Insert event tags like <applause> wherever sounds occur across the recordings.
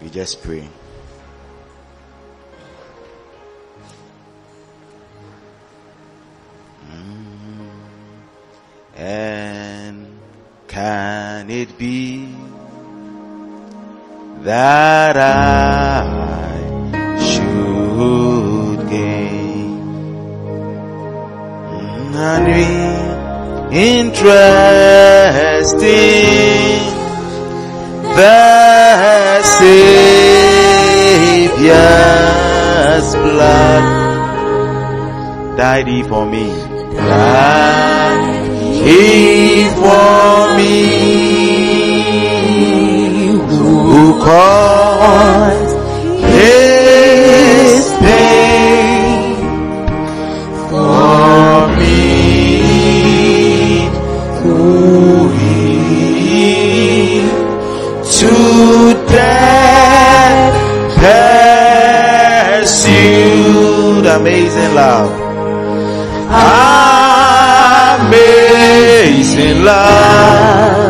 We just pray. Mm. And can it be that I should gain and interesting the Savior's blood died he for me. Died he for me. Who caused amazing love. Amazing love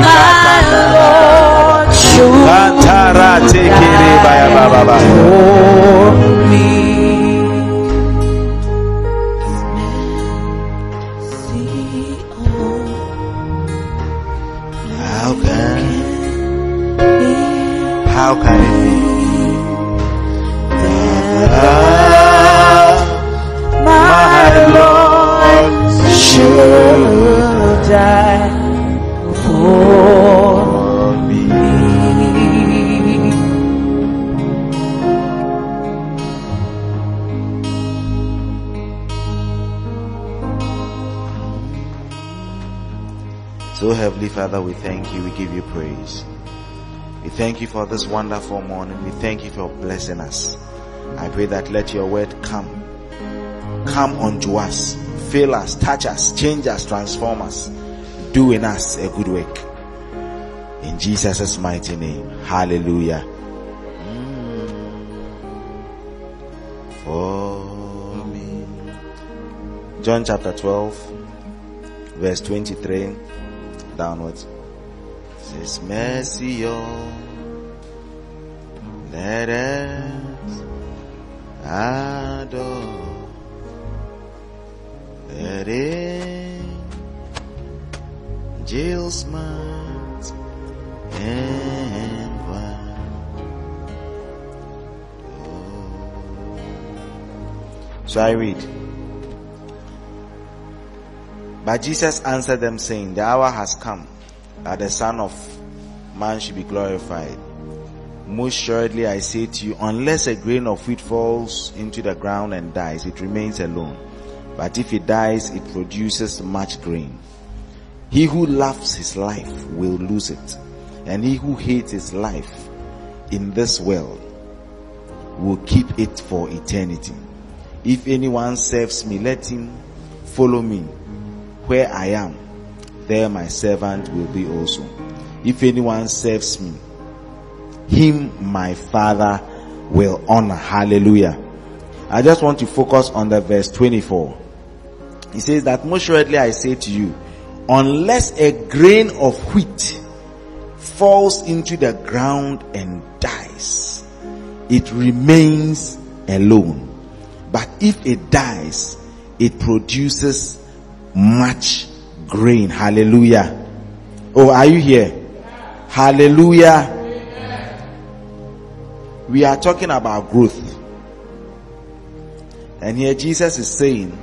my Lord, for me. How can how can Heavenly Father, we thank you, we give you praise. We thank you for this wonderful morning. We thank you for blessing us. I pray that let your word come. Come unto us. Fill us, touch us, change us, transform us. Do in us a good work. In Jesus' mighty name. Hallelujah. For me. John chapter 12, verse 23 downwards. Says mercy let us adore let angels might and wide. Oh. So I read. But Jesus answered them saying, The hour has come that the Son of Man should be glorified. Most assuredly I say to you, unless a grain of wheat falls into the ground and dies, it remains alone. But if it dies, it produces much grain. He who loves his life will lose it, and he who hates his life in this world will keep it for eternity. If anyone serves me, let him follow me. Where I am, there my servant will be also. If anyone serves me, him my father will honor. Hallelujah. I just want to focus on the verse 24. He says that most assuredly I say to you, unless a grain of wheat falls into the ground and dies, it remains alone. But if it dies, it produces much grain. Hallelujah. Oh, are you here? Hallelujah. We are talking about growth. And here Jesus is saying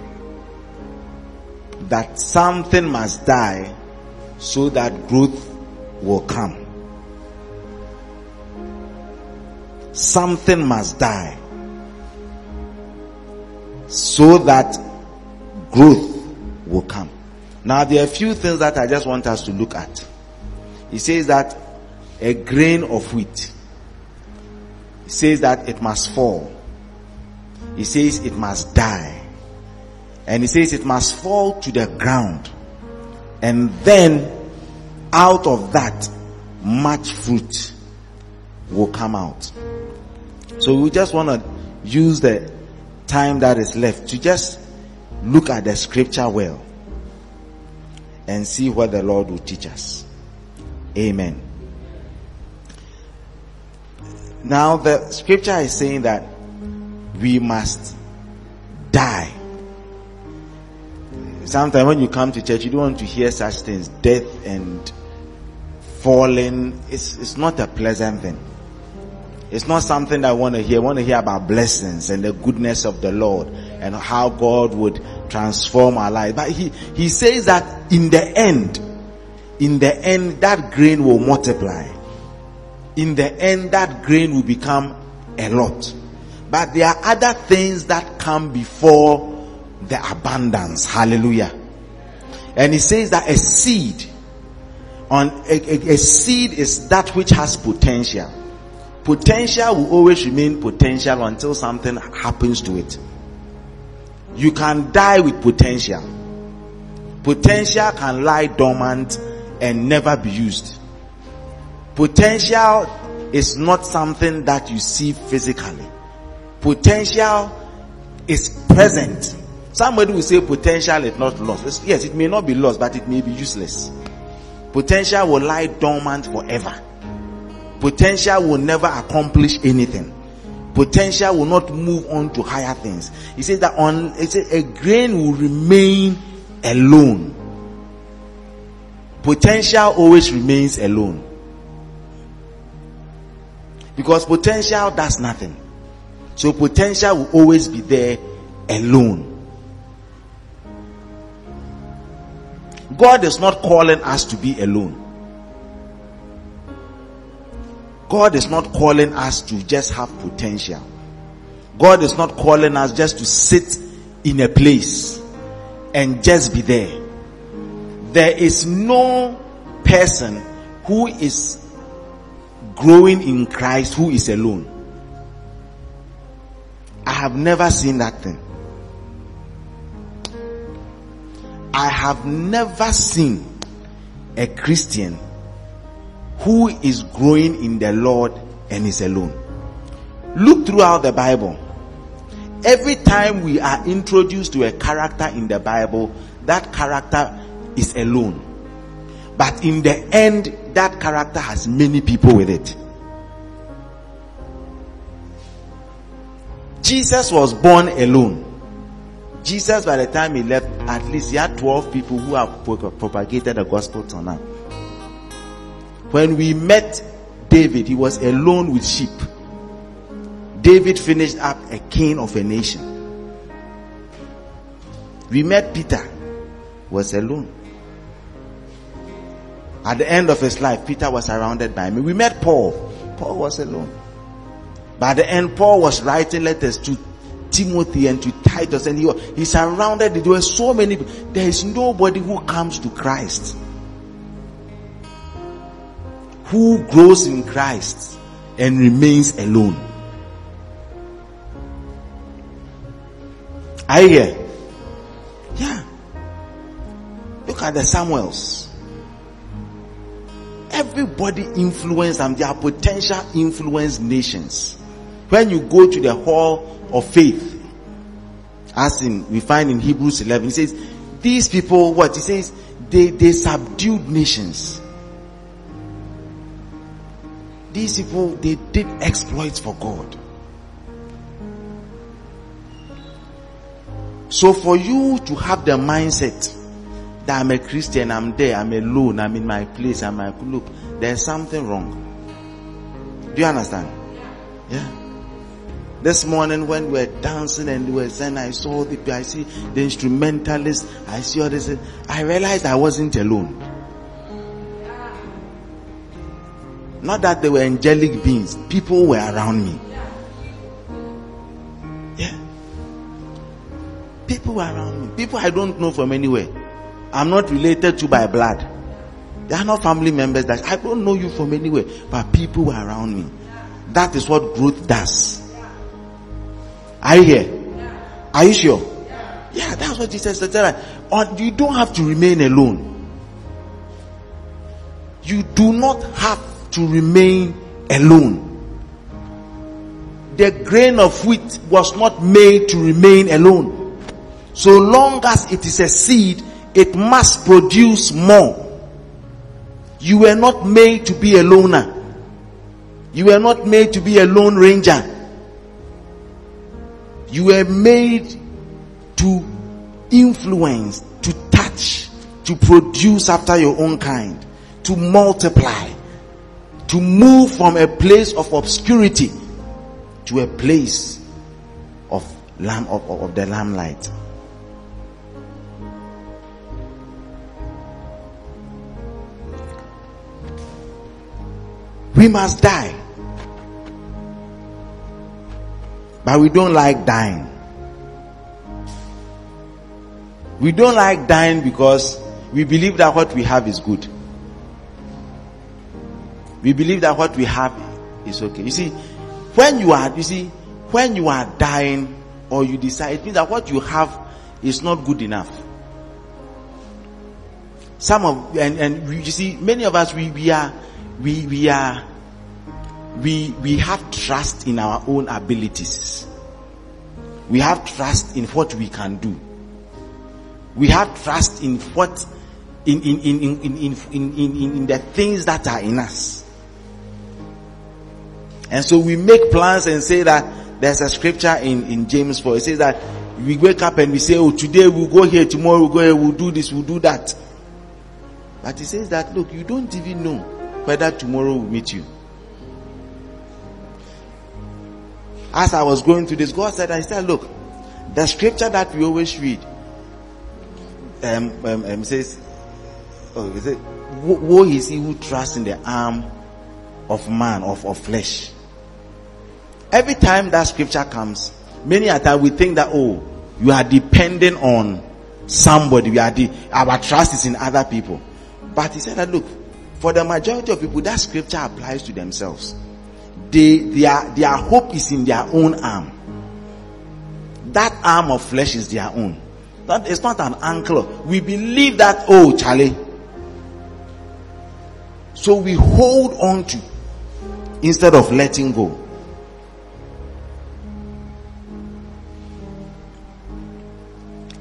that something must die so that growth will come. Something must die so that growth will come. Now, there are a few things that I just want us to look at. He says that a grain of wheat, he says that it must fall. He says it must die. And he says it must fall to the ground. And then out of that, much fruit will come out. So we just want to use the time that is left to just look at the scripture well and see what the Lord will teach us. Amen. Now the scripture is saying that we must die. Sometimes when you come to church, you don't want to hear such things. Death and falling. It's, it's not a pleasant thing. It's not something that I want to hear. I want to hear about blessings and the goodness of the Lord and how God would transform our life. But he, he says that in the end, in the end, that grain will multiply. In the end, that grain will become a lot. But there are other things that come before the abundance. Hallelujah. And he says that a seed on a, a, a seed is that which has potential potential will always remain potential until something happens to it. You can die with potential. Potential can lie dormant and never be used. Potential is not something that you see physically. Potential is present. Somebody will say potential is not lost. Yes, it may not be lost, but it may be useless. Potential will lie dormant forever potential will never accomplish anything potential will not move on to higher things. He says that on he says a grain will remain alone. Potential always remains alone. Because potential does nothing. So potential will always be there alone. God is not calling us to be alone God is not calling us to just have potential. God is not calling us just to sit in a place and just be there. There is no person who is growing in Christ who is alone. I have never seen that thing. I have never seen a Christian who is growing in the Lord and is alone. Look throughout the Bible. Every time we are introduced to a character in the Bible, that character is alone. But in the end, that character has many people with it. Jesus was born alone. Jesus, by the time he left, at least he had 12 people who have propagated the gospel to now. When we met David, he was alone with sheep. David finished up a king of a nation. We met Peter, was alone. At the end of his life, Peter was surrounded by me. We met Paul. Paul was alone. By the end, Paul was writing letters to Timothy and to Titus, and he, was- he surrounded. There were so many. There is nobody who comes to Christ who grows in Christ and remains alone. Are you here? Yeah. Look at the Samuels. Everybody influenced them. Their potential influence nations. When you go to the hall of faith, as in we find in Hebrews 11, it says, these people, what he says, they, they subdued nations. These people, they did exploits for God. So for you to have the mindset that I'm a Christian, I'm there, I'm alone, I'm in my place, I'm like, look, there's something wrong. Do you understand? Yeah. This morning when we were dancing and we were saying, I saw the, I see the instrumentalist, I see all this, I realized I wasn't alone. Not that they were angelic beings, people were around me. Yeah. People were around me. People I don't know from anywhere. I'm not related to by blood. They are not family members that I don't know you from anywhere, but people were around me. That is what growth does. Are you here? Are you sure? Yeah, that's what Jesus said. Or you don't have to remain alone. You do not have to remain alone. The grain of wheat was not made to remain alone. So long as it is a seed, it must produce more. You were not made to be a loner. You were not made to be a lone ranger. You were made to influence, to touch, to produce after your own kind, to multiply to move from a place of obscurity to a place of lamb of, of the lamplight. We must die. But we don't like dying. We don't like dying because we believe that what we have is good. We believe that what we have is okay. You see, when you are, you see, when you are dying or you decide, it means that what you have is not good enough. Some of, and, and we, you see, many of us, we, we are, we, we are, we, we have trust in our own abilities. We have trust in what we can do. We have trust in what in in in in in in in, in, in the things that are in us. And so we make plans and say that there's a scripture in, in James 4. It says that we wake up and we say, oh, today we'll go here, tomorrow we'll go here, we'll do this, we'll do that. But he says that, look, you don't even know whether tomorrow will meet you. As I was going through this, God said, I said, look, the scripture that we always read, um, um, um says, oh, is it, woe is he who trusts in the arm of man, of, of flesh. Every time that scripture comes, many a time we think that, oh, you are depending on somebody. We are the, our trust is in other people. But he said that, look, for the majority of people, that scripture applies to themselves. They, their, their hope is in their own arm. That arm of flesh is their own. That is not an anchor. We believe that, oh, Charlie. So we hold on to instead of letting go.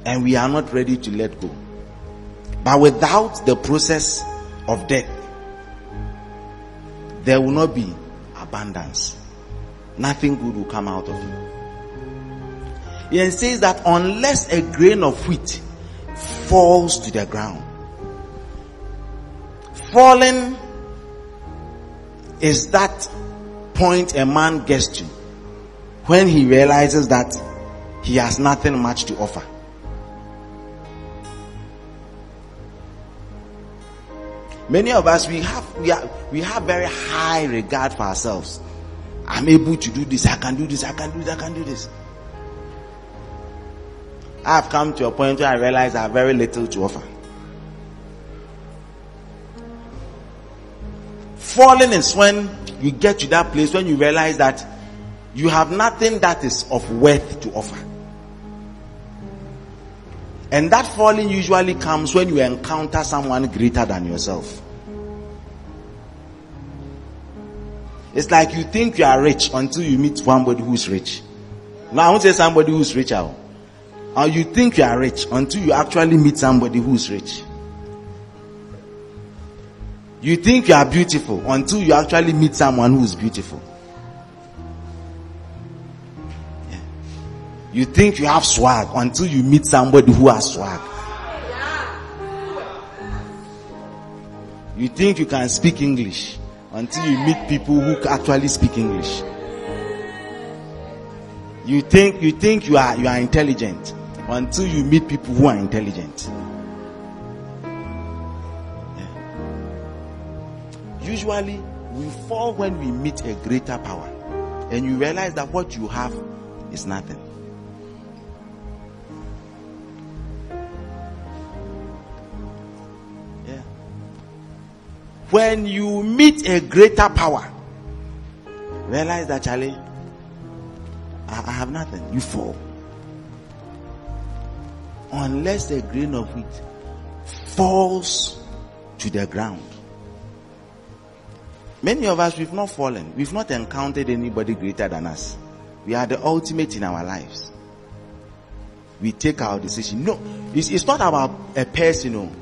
And we are not ready to let go. But without the process of death, there will not be abundance. Nothing good will come out of it. It says that unless a grain of wheat falls to the ground, falling is that point a man gets to when he realizes that he has nothing much to offer. Many of us we have we are we have very high regard for ourselves. I'm able to do this, I can do this, I can do this, I can do this. I've come to a point where I realize I have very little to offer. Falling is when you get to that place when you realize that you have nothing that is of worth to offer. And that falling usually comes when you encounter someone greater than yourself. It's like you think you are rich until you meet somebody who's rich. Now I won't say somebody who's richer. Or you think you are rich until you actually meet somebody who's rich. You think you are beautiful until you actually meet someone who's beautiful. You think you have swag until you meet somebody who has swag. You think you can speak English until you meet people who actually speak English. You think you think you are you are intelligent until you meet people who are intelligent. Usually, we fall when we meet a greater power, and you realize that what you have is nothing. When you meet a greater power, realize that Charlie, I, I have nothing. You fall. Unless a grain of wheat falls to the ground. Many of us, we've not fallen. We've not encountered anybody greater than us. We are the ultimate in our lives. We take our decision. No, it's, it's not about a person.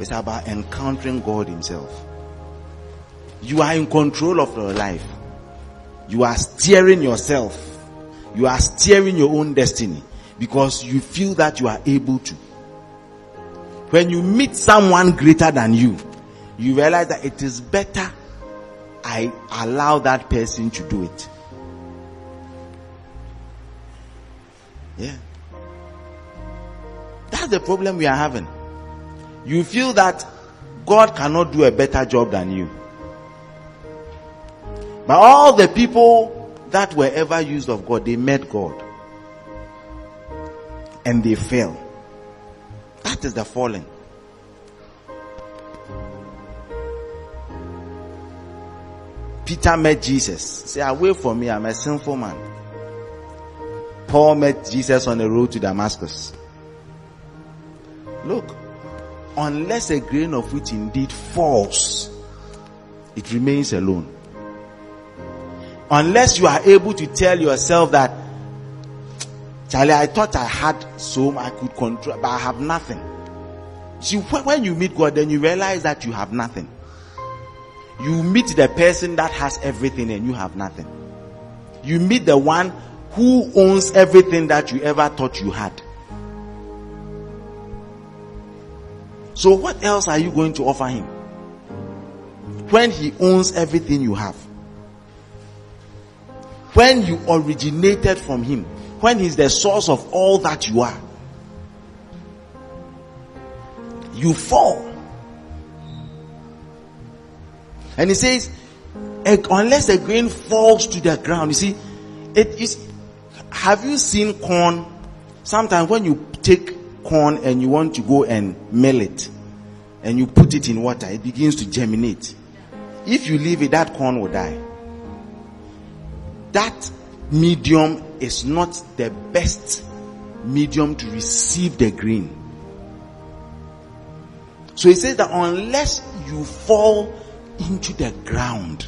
It's about encountering God Himself. You are in control of your life. You are steering yourself. You are steering your own destiny because you feel that you are able to. When you meet someone greater than you, you realize that it is better I allow that person to do it. Yeah. That's the problem we are having. You feel that God cannot do a better job than you. But all the people that were ever used of God, they met God. And they fell. That is the falling. Peter met Jesus. Say, away from me, I'm a sinful man. Paul met Jesus on the road to Damascus. Look, unless a grain of wheat indeed falls, it remains alone. Unless you are able to tell yourself that, Charlie, I thought I had so I could control, but I have nothing. See, when you meet God, then you realize that you have nothing. You meet the person that has everything and you have nothing. You meet the one who owns everything that you ever thought you had. So what else are you going to offer him? When he owns everything you have. When you originated from him. When he's the source of all that you are. You fall. And he says, eh, unless a grain falls to the ground, you see, it is. Have you seen corn? Sometimes when you take corn and you want to go and mill it, and you put it in water, it begins to germinate. If you leave it, that corn will die. That medium is not the best medium to receive the grain. So he says that unless you fall into the ground,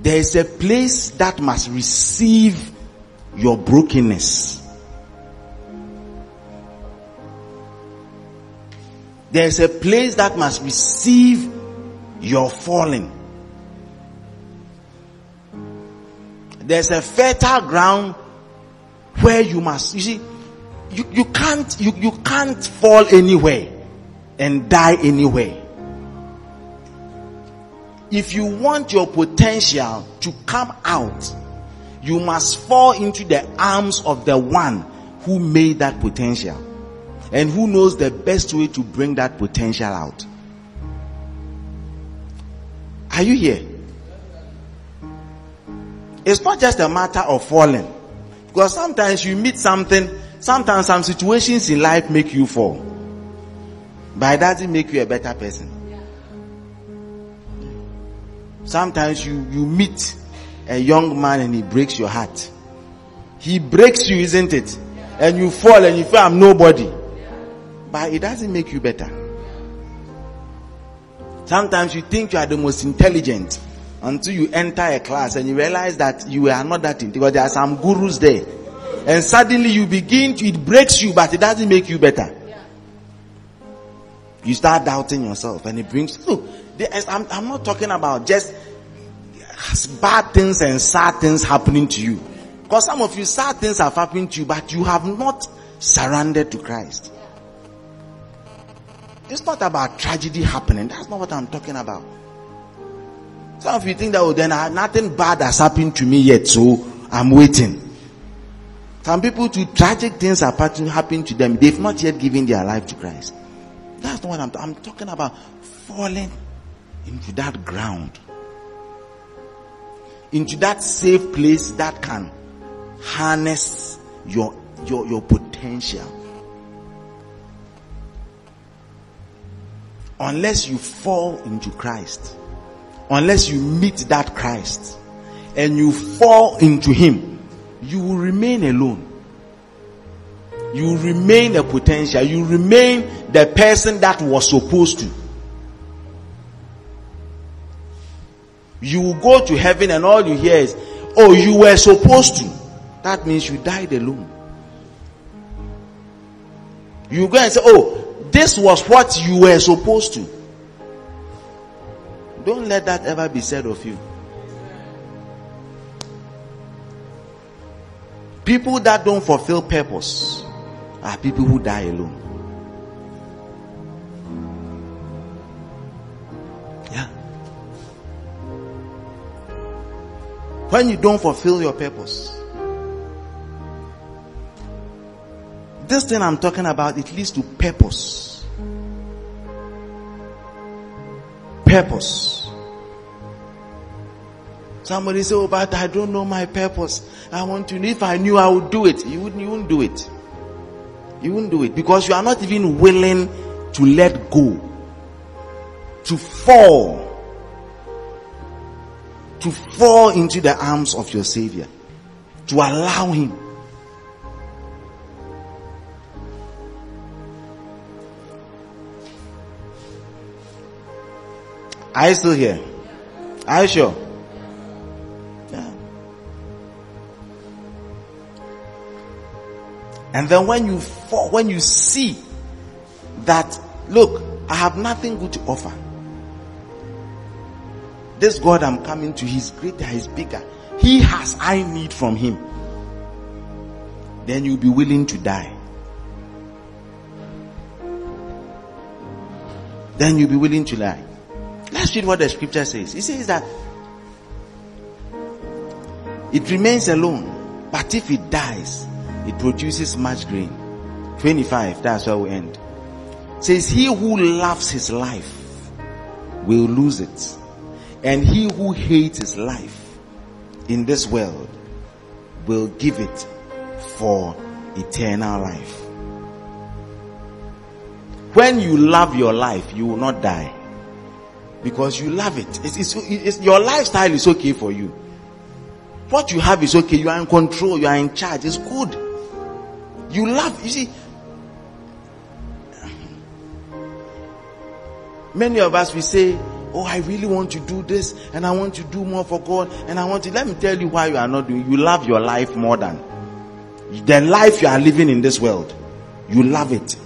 there is a place that must receive your brokenness. There's a place that must receive your falling. There's a fertile ground where you must, you see, you, you can't, you, you can't fall anywhere and die anywhere. If you want your potential to come out, you must fall into the arms of the one who made that potential and who knows the best way to bring that potential out. Are you here? It's not just a matter of falling. Because sometimes you meet something, sometimes some situations in life make you fall. But it doesn't make you a better person. Sometimes you, you meet a young man and he breaks your heart. He breaks you, isn't it? And you fall and you feel I'm nobody. But it doesn't make you better. Sometimes you think you are the most intelligent until you enter a class and you realize that you are not that intelligent. Because there are some gurus there. and suddenly you begin to, it breaks you, but it doesn't make you better. You start doubting yourself and it brings, look, I'm, I'm not talking about just bad things and sad things happening to you. Because some of you, sad things have happened to you, but you have not surrendered to Christ. It's not about tragedy happening. That's not what I'm talking about. Some of you think that, oh, then uh, nothing bad has happened to me yet, so I'm waiting. Some people, too, tragic things are happen- happening to them. They've not yet given their life to Christ. That's not what I'm, I'm talking about. Falling into that ground, into that safe place that can harness your your your potential. Unless you fall into Christ, unless you meet that Christ and you fall into Him, you will remain alone. You remain a potential. You remain the person that was supposed to. You will go to heaven and all you hear is, oh, you were supposed to. That means you died alone. You go and say, oh, this was what you were supposed to. Don't let that ever be said of you. People that don't fulfill purpose are people who die alone. Yeah. When you don't fulfill your purpose, this thing I'm talking about, it leads to purpose. Purpose. Somebody say, Oh, but I don't know my purpose. I want to know. If I knew, I would do it. You wouldn't, you wouldn't do it. You wouldn't do it because you are not even willing to let go, to fall, to fall into the arms of your Savior, to allow Him. Are you still here? Are you sure? Yeah. And then when you fall, when you see that, look, I have nothing good to offer. This God I'm coming to, He's greater, He's bigger. He has I need from Him. Then you'll be willing to die. Then you'll be willing to die. Let's read what the scripture says. It says that it remains alone, but if it dies, it produces much grain. 25, that's where we end. It says, He who loves his life will lose it, and he who hates his life in this world will give it for eternal life. When you love your life, you will not die because you love it. It's, it's, it's, your lifestyle is okay for you. What you have is okay. You are in control. You are in charge. It's good. You love. You see, many of us we say, "Oh, I really want to do this, and I want to do more for God, and I want to." Let me tell you why you are not doing. You love your life more than the life you are living in this world. You love it.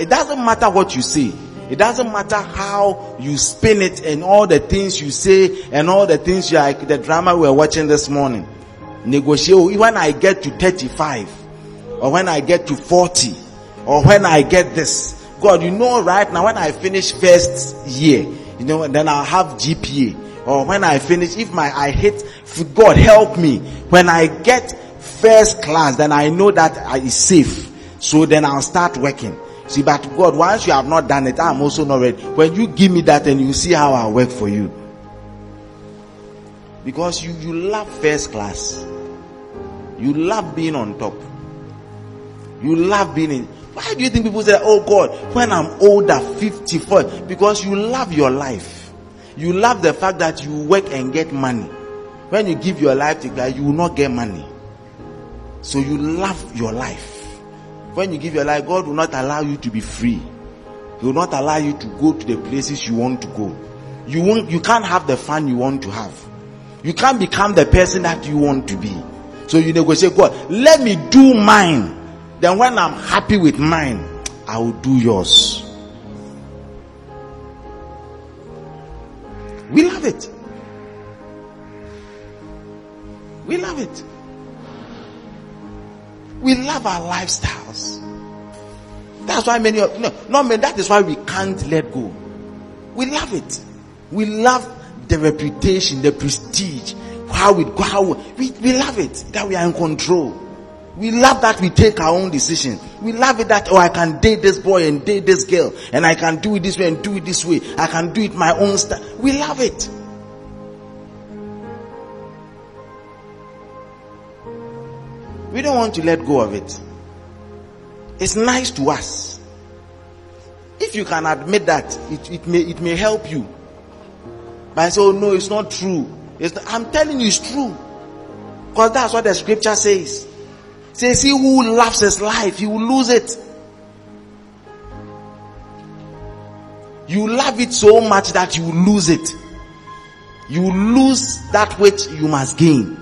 It doesn't matter what you say. It doesn't matter how you spin it and all the things you say and all the things you like the drama we are watching this morning. Negotiate when I get to 35 or when I get to 40 or when I get this. God, you know right now when I finish first year, you know, then I'll have GPA. Or when I finish, if my I hit God help me. When I get first class, then I know that I is safe. So then I'll start working. See, but God, once you have not done it, I'm also not ready. When you give me that, and you see how I work for you. Because you, you love first class. You love being on top. You love being in. Why do you think people say, Oh God, when I'm older, 54? Because you love your life. You love the fact that you work and get money. When you give your life to God, you will not get money. So you love your life. When you give your life, God will not allow you to be free. He will not allow you to go to the places you want to go. You won't, you can't have the fun you want to have. You can't become the person that you want to be. So you negotiate, God, let me do mine. Then when I'm happy with mine, I will do yours. We love it. We love it. We love our lifestyles. That's why many of no, no man, that is why we can't let go. We love it. We love the reputation, the prestige, how it go, how we, we love it that we are in control. We love that we take our own decision. We love it that, oh, I can date this boy and date this girl and I can do it this way and do it this way. I can do it my own style. We love it. We don't want to let go of it. It's nice to us. If you can admit that, it, it may, it may help you. But I say, oh no, it's not true. It's not, I'm telling you it's true. Because that's what the scripture says. It says, he who loves his life, he will lose it. You love it so much that you lose it. You lose that which you must gain.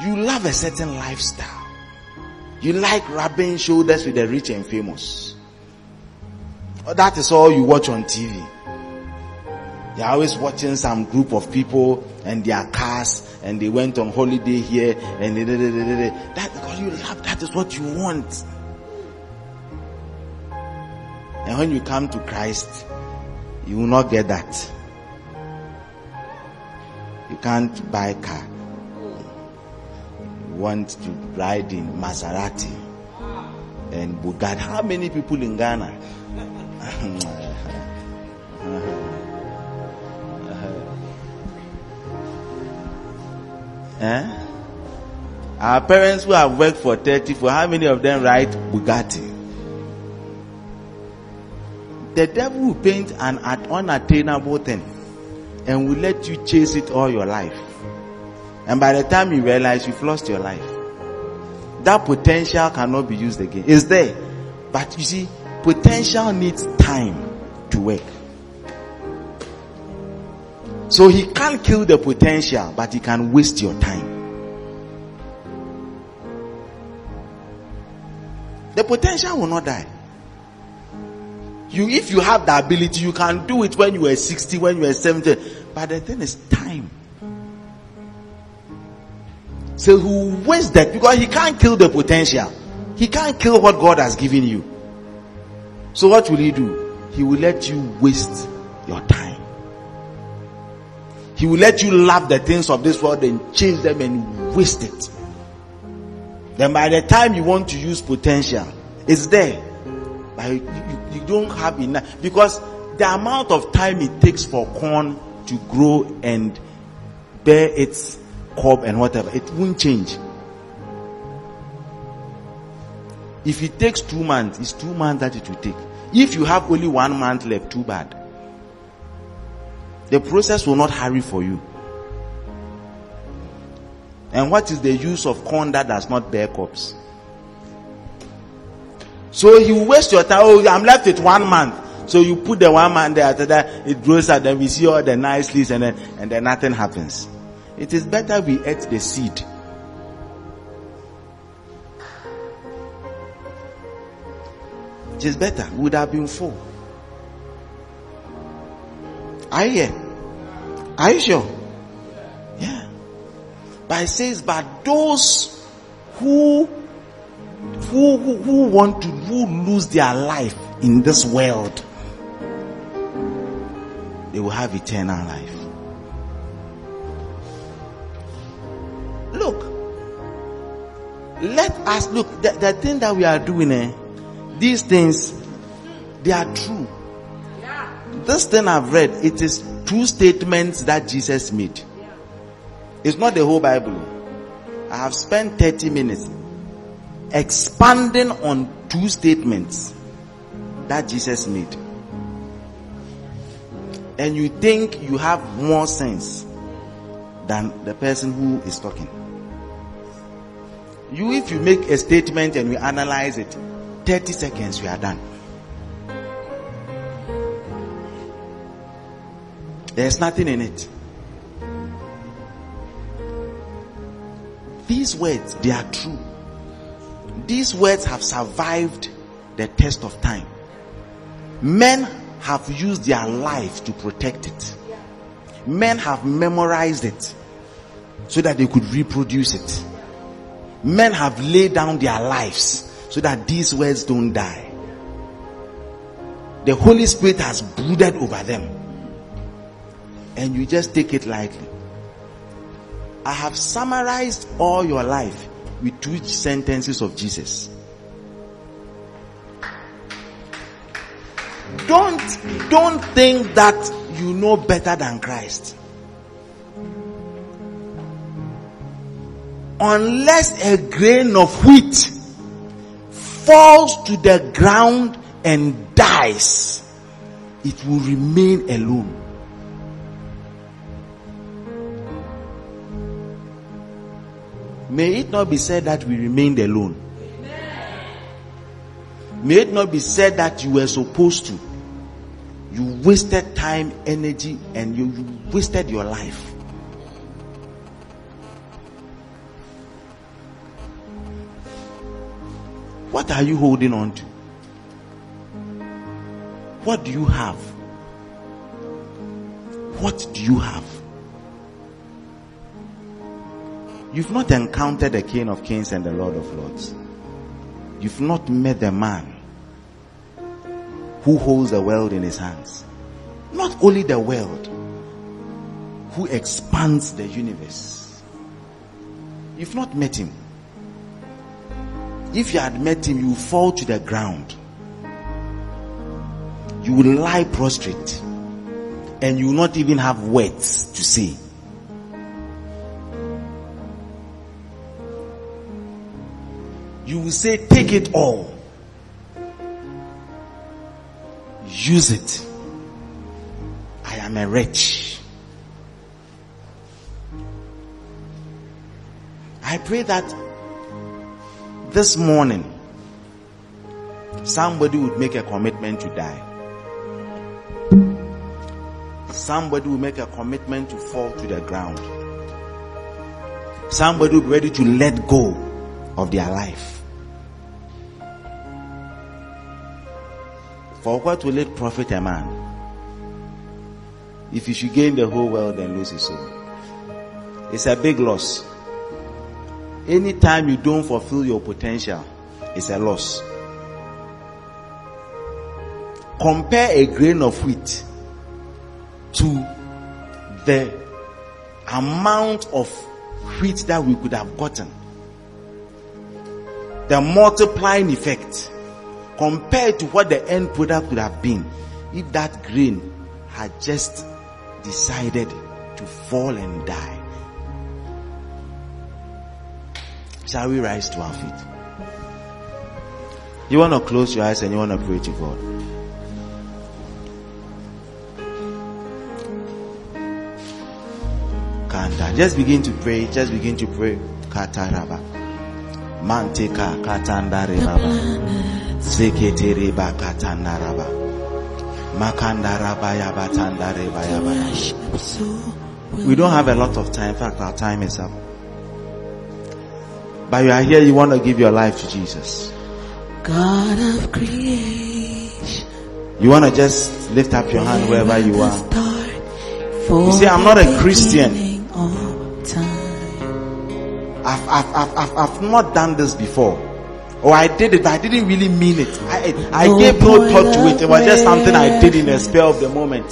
You love a certain lifestyle. You like rubbing shoulders with the rich and famous. Oh, that is all you watch on TV. You're always watching some group of people and their cars and they went on holiday here and they, they, they, they, they. that because you love that is what you want. And when you come to Christ, you will not get that. You can't buy car. Want to ride in Maserati and Bugatti. How many people in Ghana? <laughs> eh? Our parents who have worked for 30, for how many of them ride Bugatti? The devil will paint an unattainable thing and will let you chase it all your life. And by the time you realize you've lost your life, that potential cannot be used again. It's there. But you see, potential needs time to work. So he can't kill the potential, but he can waste your time. The potential will not die. You, if you have the ability, you can do it when you were 60, when you were 70. But the thing is time. So who waste that? Because he can't kill the potential. He can't kill what God has given you. So what will he do? He will let you waste your time. He will let you love the things of this world and chase them and waste it. Then by the time you want to use potential, it's there. But you, you, you don't have enough because the amount of time it takes for corn to grow and bear its cob and whatever, it won't change. If it takes two months, it's two months that it will take. If you have only one month left, too bad. The process will not hurry for you. And what is the use of corn that does not bear crops? So you waste your time. Oh, I'm left with one month. So you put the one month there after that, it grows out, then we see all the nice leaves and then, and then nothing happens. It is better we eat the seed. It is better. We would have been full. Are you here? Are you sure? Yeah. But it says, but those who who, who, who want to who lose their life in this world, they will have eternal life. Look, let us look. The, the thing that we are doing, eh, these things, they are true. This thing I've read, it is two statements that Jesus made. It's not the whole Bible. I have spent 30 minutes expanding on two statements that Jesus made. And you think you have more sense than the person who is talking. You, if you make a statement and we analyze it, 30 seconds, we are done. There's nothing in it. These words, they are true. These words have survived the test of time. Men have used their life to protect it. Men have memorized it so that they could reproduce it. Men have laid down their lives so that these words don't die. The Holy Spirit has brooded over them. And you just take it lightly. I have summarized all your life with two sentences of Jesus. Don't, don't think that you know better than Christ. Unless a grain of wheat falls to the ground and dies, it will remain alone. May it not be said that we remained alone. May it not be said that you were supposed to. You wasted time, energy, and you, wasted your life. What are you holding on to? What do you have? What do you have? You've not encountered the King of Kings and the Lord of Lords. You've not met the man who holds the world in his hands. Not only the world, who expands the universe. You've not met him. If you had met him, you would fall to the ground. You will lie prostrate. And you will not even have words to say. you will say, Take it all. Use it. I am a wretch. I pray that this morning somebody would make a commitment to die. Somebody will make a commitment to fall to the ground. Somebody will be ready to let go of their life. For what will it profit a man if he should gain the whole world and lose his soul? It's a big loss. Anytime you don't fulfill your potential, it's a loss. Compare a grain of wheat to the amount of wheat that we could have gotten. The multiplying effect compared to what the end product would have been if that grain had just decided to fall and die. Shall we rise to our feet? You want to close your eyes and you want to pray to God. Kanda. Just begin to pray. Just begin to pray. Kataraba. Manteka katandare baba. Zeketere bakatandaraba. Makandaraba yabatandareba yaba. We don't have a lot of time. In fact, our time is up. But you are here, you want to give your life to Jesus. God of creation. You want to just lift up your hand wherever you are. You see, I'm not a Christian. I've, I've, I've, I've, I've not done this before. Or I did it, but I didn't really mean it. I, I gave no thought to it. It was just something I did in the spell of the moment.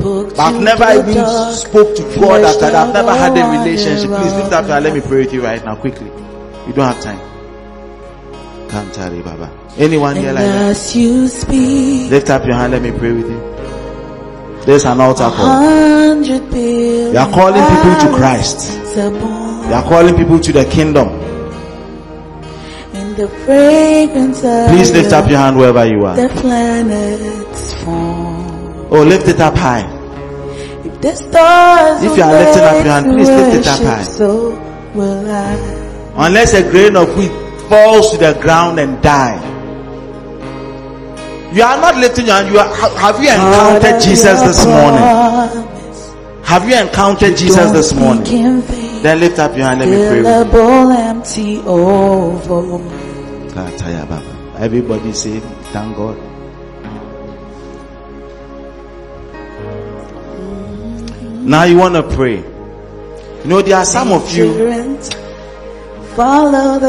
But I've never even spoke to God after that. I've never had a relationship. Please lift up your Let me pray with you right now, quickly. You don't have time. Kantari Baba. Anyone here like that? You speak, lift up your hand. Let me pray with you. There's an altar call. You are calling people to Christ. You are calling people to the kingdom the fragrance Please lift up your hand wherever you are. The planets form. Oh, lift it up high. If the stars if you are lifting up your hand, please lift it up high. So will I. Unless a grain of wheat falls to the ground and die. You are not lifting your hand. You are, have you encountered Jesus this morning? Have you encountered Jesus this morning? Then lift up your hand. Let me pray. With you. Everybody say, thank God. Now you want to pray. You know, there are some of you, Children, Follow the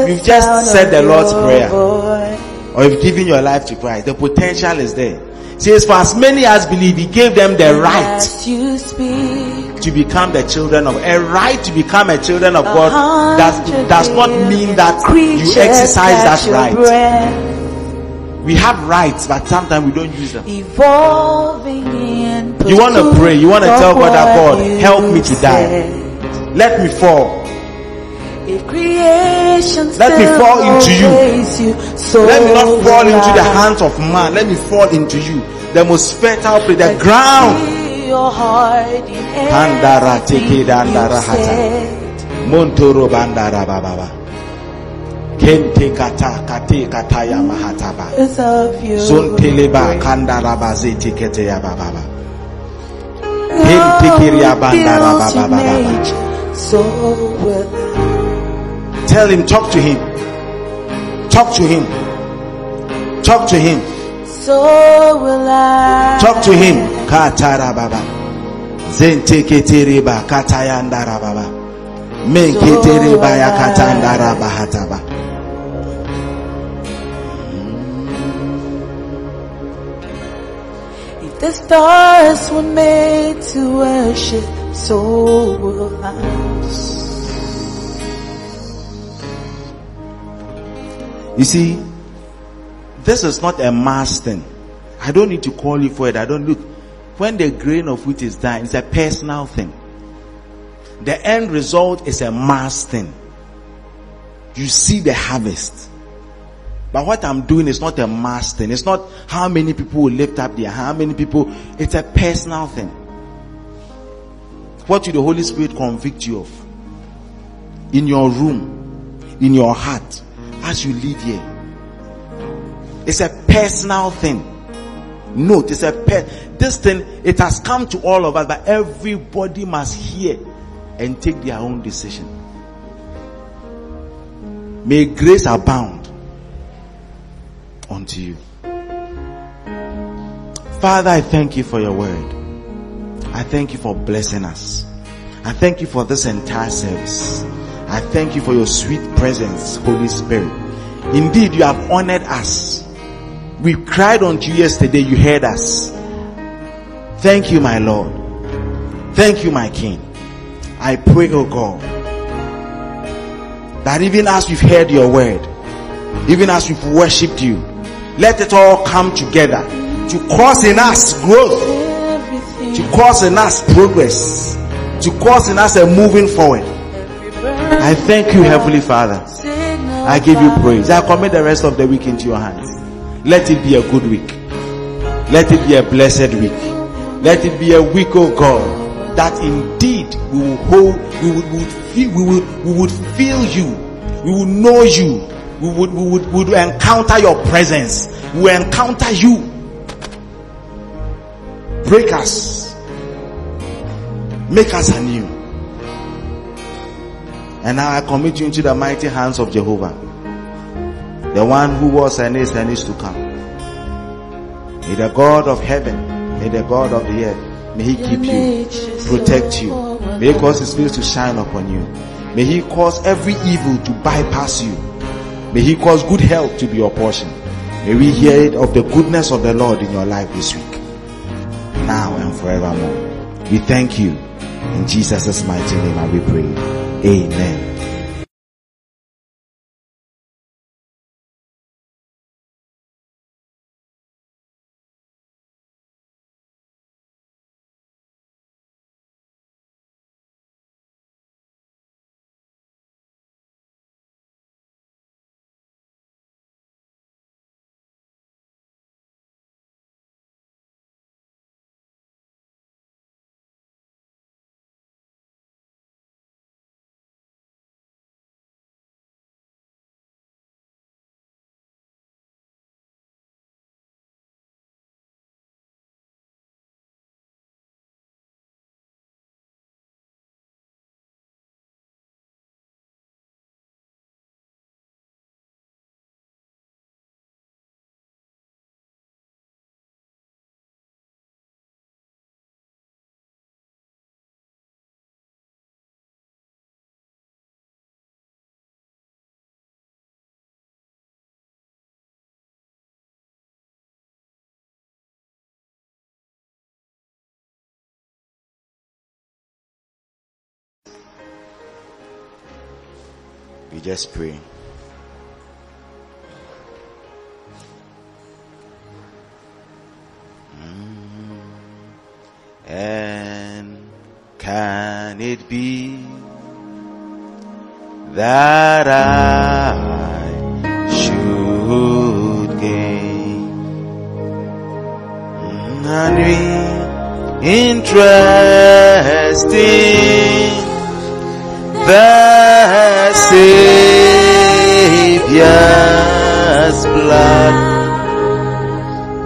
You've just said the Lord's Prayer. voice. or you've given your life to Christ, the potential is there. Says, for as many as believe, He gave them the right speak, to become the children of a right to become a children of God does does not mean that you exercise that right. breath, We have rights, but sometimes we don't use them. evolving in You wanna pray, you wanna tell God that, God, help me to die. Let me fall. Let me fall into you. so Let me not fall into the hands of man. Let me fall into you. The most fertile place, the ground. See your heart in Handara everything teke dandara hata. Montoro bandara bababa. Kente kata kate kataya mahataba. Because Zonteleba kandara bazete kete ya bababa. Kente kiria bandara reveals your bababa. So will I. Tell him, talk to him. Talk to him. Talk to him. So will I. Talk to him. Katara baba. Zente ketereba katayandara baba. Men ketereba ya katandara bahataba. If the stars were made to worship, so will I. You see, this is not a mass thing. I don't need to call you for it. I don't look. When the grain of wheat is done, it's a personal thing. The end result is a mass thing. You see the harvest. But what I'm doing is not a mass thing. It's not how many people will lift up their how many people. It's a personal thing. What will the Holy Spirit convict you of? In your room, in your heart, as you live here. It's a personal thing. Note, it's a pe- this thing, it has come to all of us, but everybody must hear and take their own decision. May grace abound unto you. Father, I thank you for your word. I thank you for blessing us. I thank you for this entire service. I thank you for your sweet presence, Holy Spirit. Indeed, you have honored us. We cried unto you yesterday, you heard us. Thank you, my Lord. Thank you, my King. I pray, oh God, that even as we've heard your word, even as we've worshipped you, let it all come together to cause in us growth, to cause in us progress, to cause in us a moving forward. I thank you, Heavenly Father. I give you praise. I commit the rest of the week into your hands. Let it be a good week. Let it be a blessed week. Let it be a week, oh God, that indeed we will hold, we would, we would feel, we would, we would feel you. We will know you. We would, we would, we would encounter your presence. We will encounter you. Break us. Make us anew. And now I commit you into the mighty hands of Jehovah. The one who was and is and is to come. May the God of heaven, may the God of the earth, may he keep you, protect you. May he cause his face to shine upon you. May he cause every evil to bypass you. May he cause good health to be your portion. May we hear it of the goodness of the Lord in your life this week. Now and forevermore. We thank you. In Jesus' mighty name I we pray. Amen. We just pray. Mm. And can it be that I should gain and be interesting the Savior's blood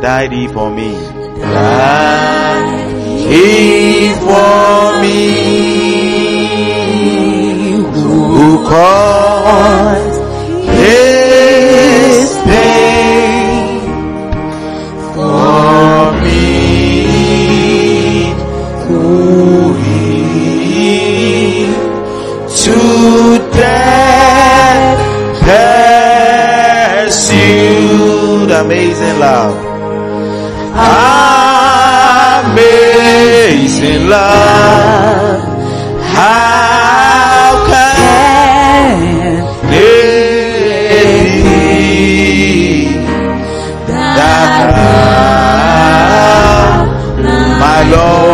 died he for me. Died he for me. Who caused amazing love. Amazing love. How can it be that thou, my Lord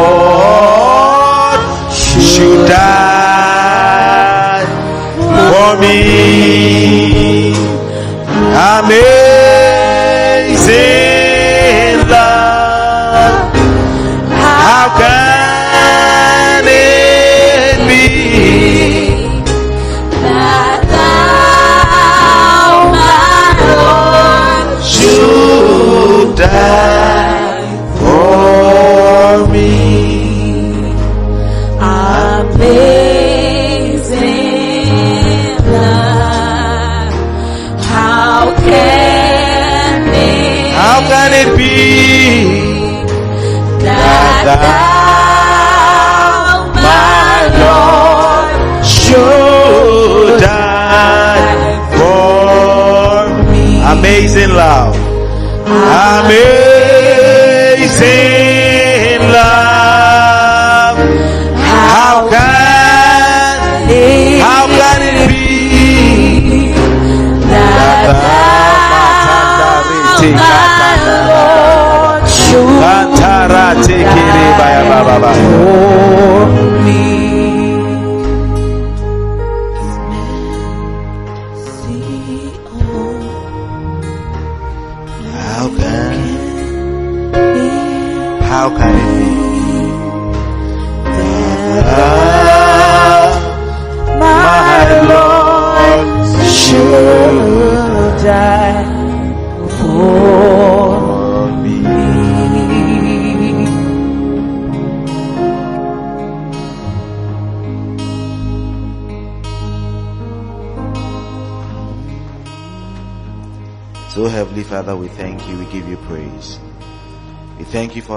baba baba.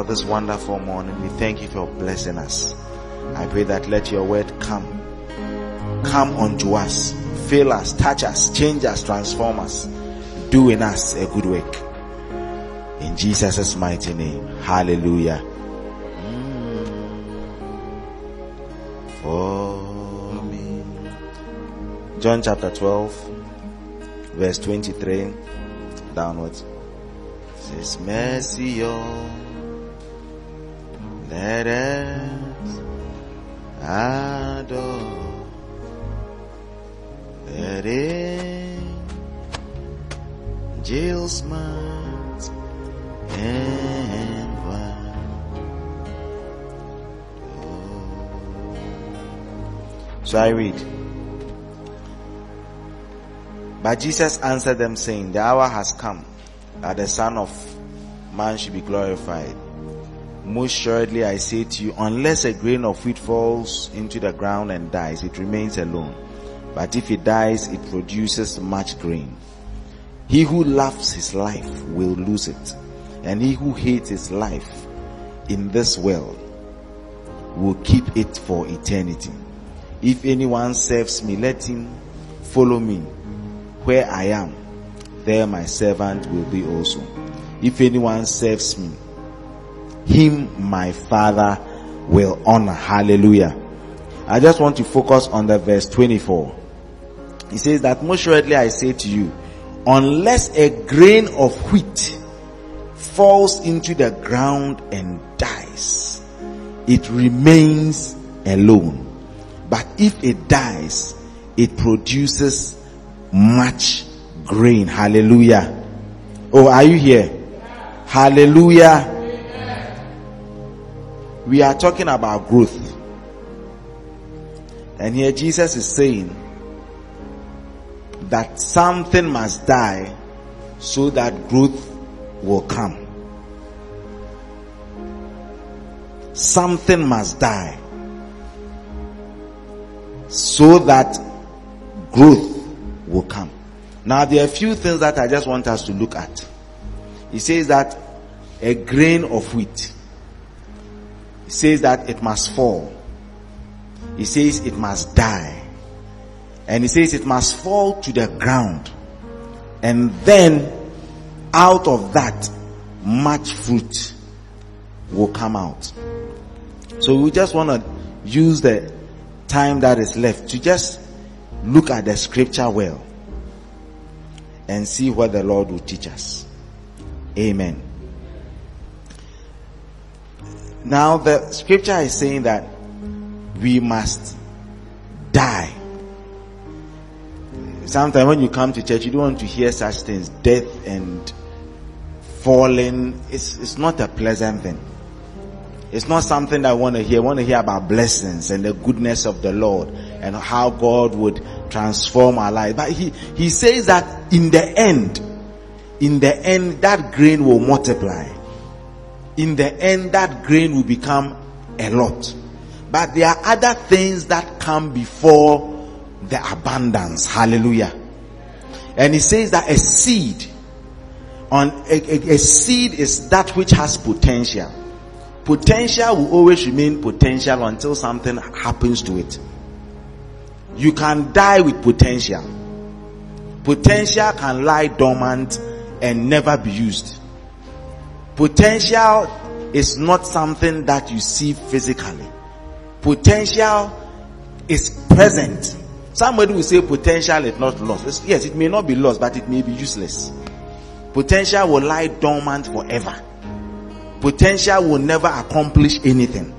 For this wonderful morning. We thank you for blessing us. I pray that let your word come. Come unto us. Fill us, touch us, change us, transform us. Do in us a good work. In Jesus' mighty name. Hallelujah. For me. John chapter 12, verse 23 downwards. Says mercy, oh, But Jesus answered them saying, The hour has come that the Son of Man should be glorified. Most assuredly I say to you, unless a grain of wheat falls into the ground and dies, it remains alone. But if it dies, it produces much grain. He who loves his life will lose it, and he who hates his life in this world will keep it for eternity. If anyone serves me, let him follow me. Where I am, there my servant will be also. If anyone serves me, him my father will honor. Hallelujah. I just want to focus on the verse 24. He says that most assuredly I say to you, unless a grain of wheat falls into the ground and dies, it remains alone. But if it dies, it produces much grain. Hallelujah. Oh, are you here? Hallelujah. We are talking about growth. And here Jesus is saying that something must die so that growth will come. Something must die so that growth will come. Now, there are a few things that I just want us to look at. He says that a grain of wheat, he says that it must fall. He says it must die. And he says it must fall to the ground. And then out of that, much fruit will come out. So we just want to use the time that is left to just look at the scripture well and see what the Lord will teach us. Amen. Now the scripture is saying that we must die. Sometimes when you come to church, you don't want to hear such things. Death and falling. It's, it's not a pleasant thing. It's not something that I want to hear. I want to hear about blessings and the goodness of the Lord and how God would transform our life. But he, he says that in the end, in the end, that grain will multiply. In the end, that grain will become a lot. But there are other things that come before the abundance. Hallelujah. And he says that a seed on a, a, a seed is that which has potential. Potential will always remain potential until something happens to it. You can die with potential. Potential can lie dormant and never be used. Potential is not something that you see physically. Potential is present. Somebody will say potential is not lost. Yes, it may not be lost, but it may be useless. Potential will lie dormant forever. Potential will never accomplish anything.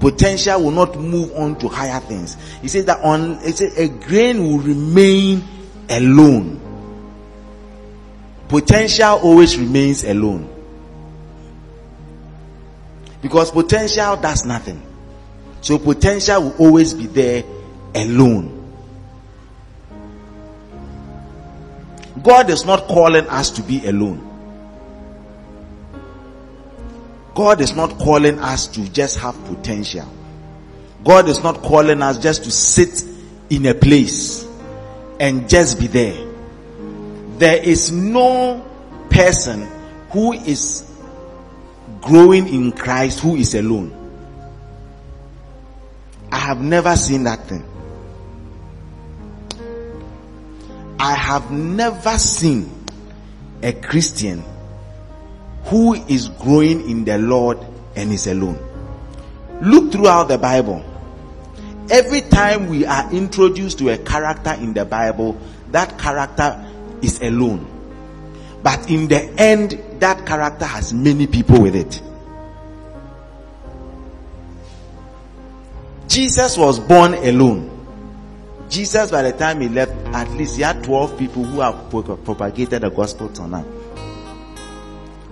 Potential will not move on to higher things. He says that on says a grain will remain alone. Potential always remains alone. Because potential does nothing. So potential will always be there alone. God is not calling us to be alone. God is not calling us to just have potential. God is not calling us just to sit in a place and just be there. There is no person who is growing in Christ who is alone. I have never seen that thing. I have never seen a Christian who is growing in the Lord and is alone. Look throughout the Bible. Every time we are introduced to a character in the Bible, that character is alone. But in the end, that character has many people with it. Jesus was born alone. Jesus, by the time he left, at least he had 12 people who have propagated the gospel to now.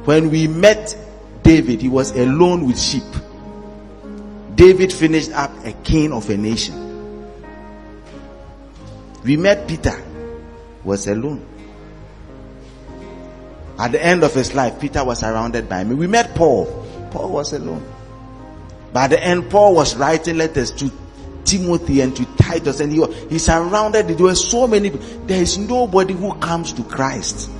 When we met David, he was alone with sheep. David finished up a king of a nation. We met Peter, was alone. At the end of his life, Peter was surrounded by me. We met Paul. Paul was alone. By the end, Paul was writing letters to Timothy and to Titus, and he, was he surrounded. There were so many. There is nobody who comes to Christ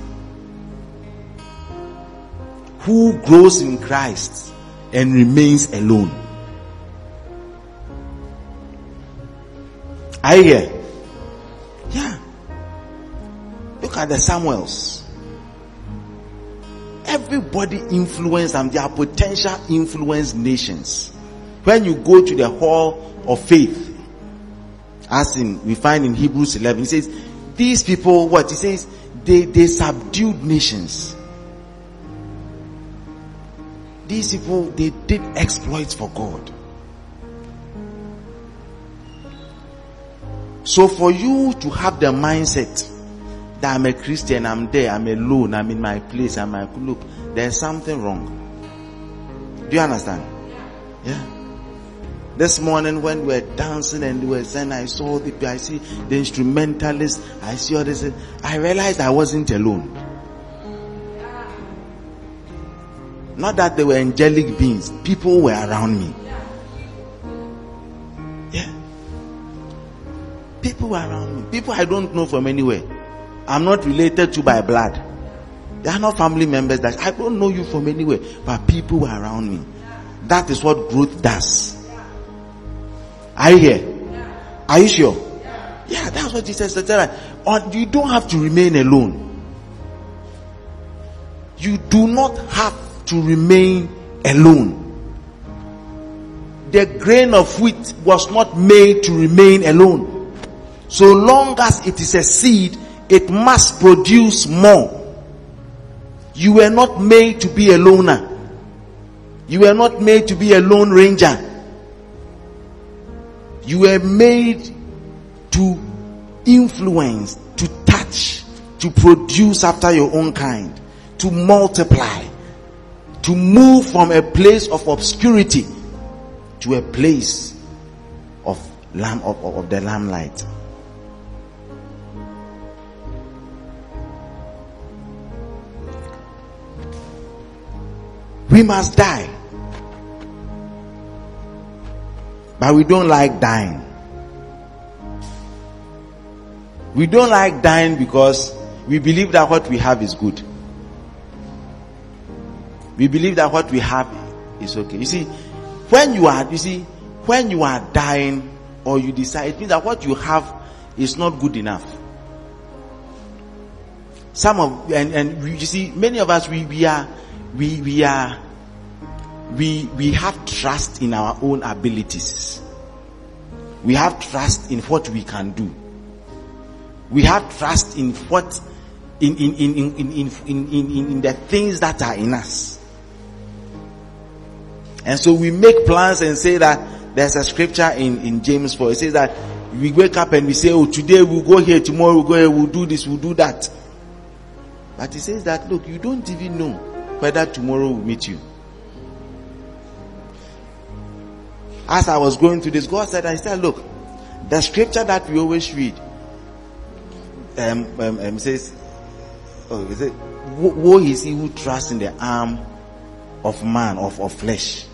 who grows in Christ and remains alone. Are you here? Yeah. Look at the Samuels. Everybody influenced them. Their potential influence nations. When you go to the hall of faith, as in we find in Hebrews 11, it says, these people, what he says, they, they subdued nations. These people, they did exploits for God. So for you to have the mindset that I'm a Christian, I'm there, I'm alone, I'm in my place, I'm like, look, there's something wrong. Do you understand? Yeah. This morning when we were dancing and we were saying, I saw the, I see the instrumentalist, I see all this, I realized I wasn't alone. Not that they were angelic beings, people were around me. Yeah. People were around me. People I don't know from anywhere. I'm not related to by blood. They are not family members that I don't know you from anywhere, but people were around me. That is what growth does. Are you here? Are you sure? Yeah, that's what Jesus said. You don't have to remain alone. You do not have to remain alone. The grain of wheat was not made to remain alone. So long as it is a seed, it must produce more. You were not made to be a loner. You were not made to be a lone ranger. You were made to influence, to touch, to produce after your own kind, to multiply, to move from a place of obscurity to a place of lamb of, of the lamplight. We must die. But we don't like dying. We don't like dying because we believe that what we have is good. We believe that what we have is okay. You see, when you are, you see, when you are dying or you decide, it means that what you have is not good enough. Some of, and, and you see, many of us, we, we are, we, we are, we, we have trust in our own abilities. We have trust in what we can do. We have trust in what, in, in, in, in, in, in, in, in the things that are in us. And so we make plans and say that there's a scripture in, in James 4. It says that we wake up and we say, Oh, today we'll go here, tomorrow we'll go here, we'll do this, we'll do that. But it says that, look, you don't even know whether tomorrow will meet you. As I was going through this, God said, I said, look, the scripture that we always read, um, um, um says, oh, is it, woe is he who trusts in the arm of man, of, of flesh.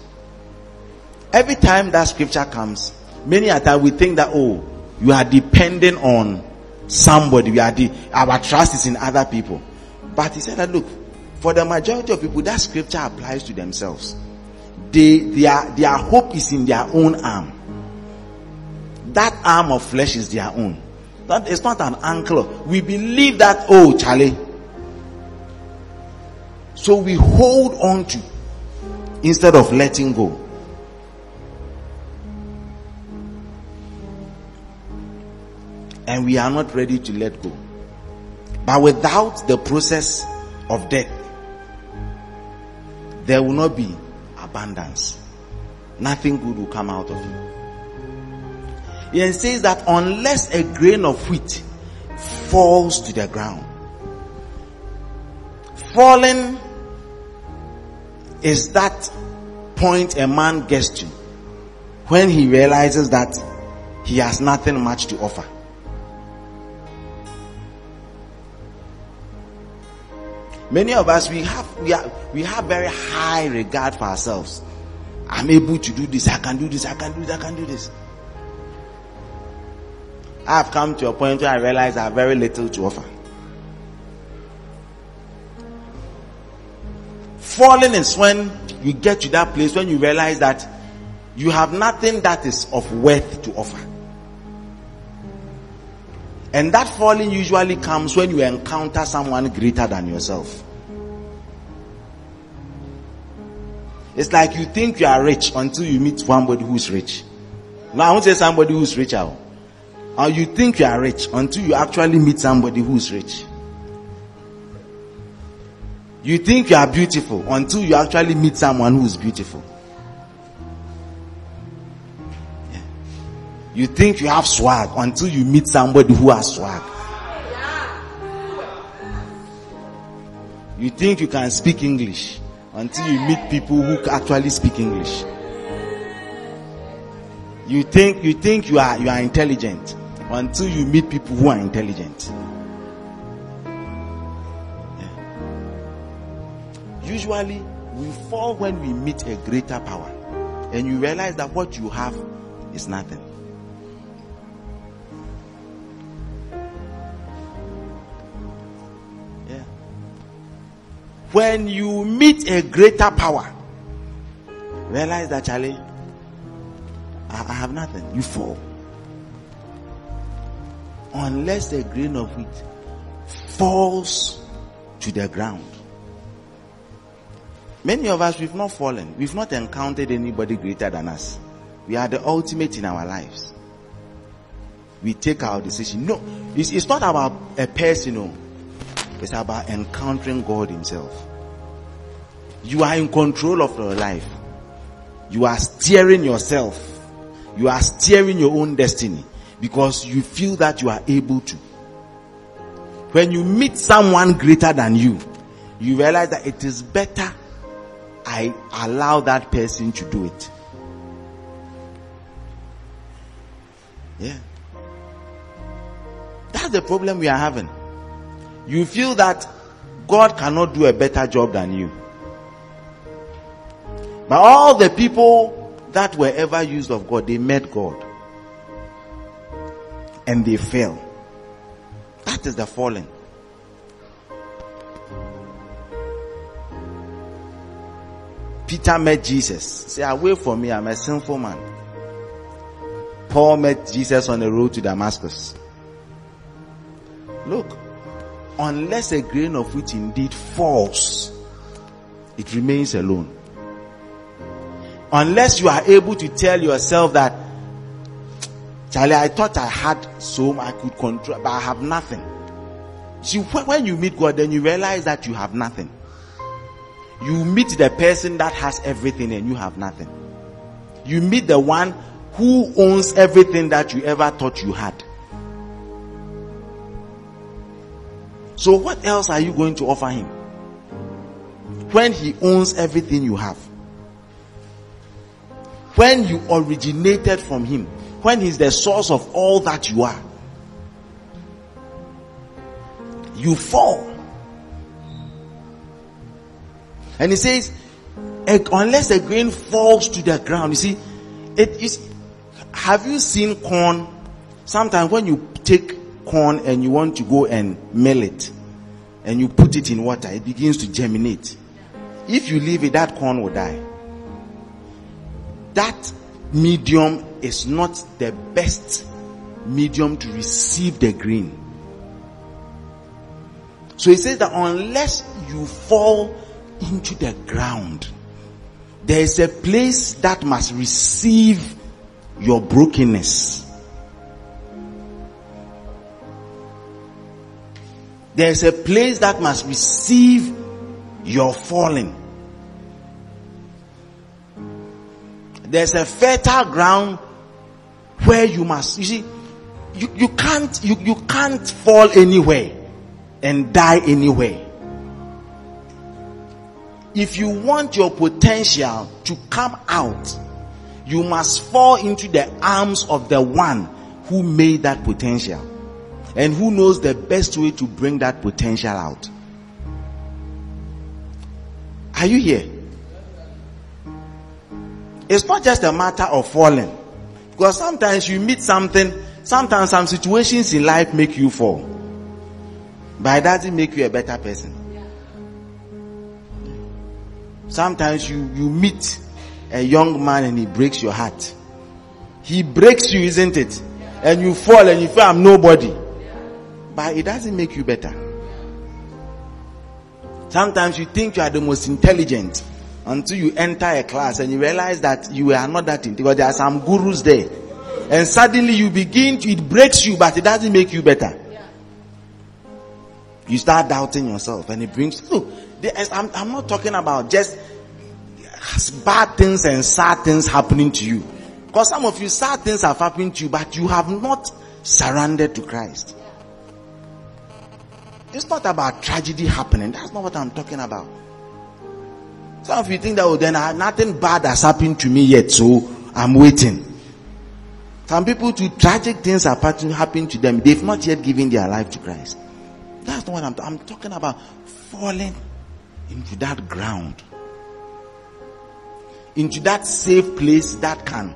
Every time that scripture comes, many a time we think that, oh, you are depending on somebody. We are the, our trust is in other people. But he said that, look, for the majority of people, that scripture applies to themselves. They, their, their hope is in their own arm. That arm of flesh is their own. That is not an anchor. We believe that, oh, Charlie. So we hold on to instead of letting go. And we are not ready to let go. But without the process of death, there will not be abundance. Nothing good will come out of it. It says that unless a grain of wheat falls to the ground, falling is that point a man gets to when he realizes that he has nothing much to offer. Many of us we have we are we have very high regard for ourselves. I'm able to do this, I can do this, I can do this, I can do this. I've come to a point where I realize I have very little to offer. Falling is when you get to that place when you realize that you have nothing that is of worth to offer. And that falling usually comes when you encounter someone greater than yourself. It's like you think you are rich until you meet somebody who's rich. Now I won't say somebody who's richer. Oh. or you think you are rich until you actually meet somebody who's rich. You think you are beautiful until you actually meet someone who's beautiful. You think you have swag until you meet somebody who has swag. You think you can speak English until you meet people who actually speak English. You think you think you are you are intelligent until you meet people who are intelligent. Usually, we fall when we meet a greater power, and you realize that what you have is nothing. When you meet a greater power, realize that Charlie, I, I have nothing. You fall. Unless a grain of wheat falls to the ground. Many of us, we've not fallen. We've not encountered anybody greater than us. We are the ultimate in our lives. We take our decision. No, it's, it's not about a person. It's about encountering God Himself. You are in control of your life. You are steering yourself. You are steering your own destiny because you feel that you are able to. When you meet someone greater than you, you realize that it is better I allow that person to do it. Yeah. That's the problem we are having. You feel that God cannot do a better job than you. But all the people that were ever used of God, they met God. And they fell. That is the falling. Peter met Jesus. Say, away from me, I'm a sinful man. Paul met Jesus on the road to Damascus. Look, unless a grain of wheat indeed falls, it remains alone. Unless you are able to tell yourself that, Charlie, I thought I had so I could control, but I have nothing. See, when you meet God, then you realize that you have nothing you meet the person that has everything and you have nothing. You meet the one who owns everything that you ever thought you had. So what else are you going to offer him? When he owns everything you have. When you originated from him. When he's the source of all that you are. You fall And he says, eh, unless a grain falls to the ground, you see, it is. Have you seen corn? Sometimes when you take corn and you want to go and mill it, and you put it in water, it begins to germinate. If you leave it, that corn will die. That medium is not the best medium to receive the grain. So he says that unless you fall into the ground. There is a place that must receive your brokenness. There is a place that must receive your falling. There's a fertile ground where you must, you see, you, you can't, you, you can't fall anywhere and die anywhere if you want your potential to come out, you must fall into the arms of the one who made that potential and who knows the best way to bring that potential out. Are you here? It's not just a matter of falling. Because sometimes you meet something, sometimes some situations in life make you fall. But it doesn't make you a better person. Sometimes you, you meet a young man and he breaks your heart. He breaks you, isn't it? And you fall and you feel I'm nobody. But it doesn't make you better. Sometimes you think you are the most intelligent until you enter a class and you realize that you are not that intelligent. There are some gurus there. and suddenly you begin to, it breaks you, but it doesn't make you better. You start doubting yourself and it brings, look, I'm, I'm not talking about just bad things and sad things happening to you. Because some of you, sad things have happened to you, but you have not surrendered to Christ. It's not about tragedy happening. That's not what I'm talking about. Some of you think that, oh, then uh, nothing bad has happened to me yet, so I'm waiting. Some people, too, tragic things are happening to them. They've not yet given their life to Christ. That's not what I'm, I'm talking about. Falling into that ground, into that safe place that can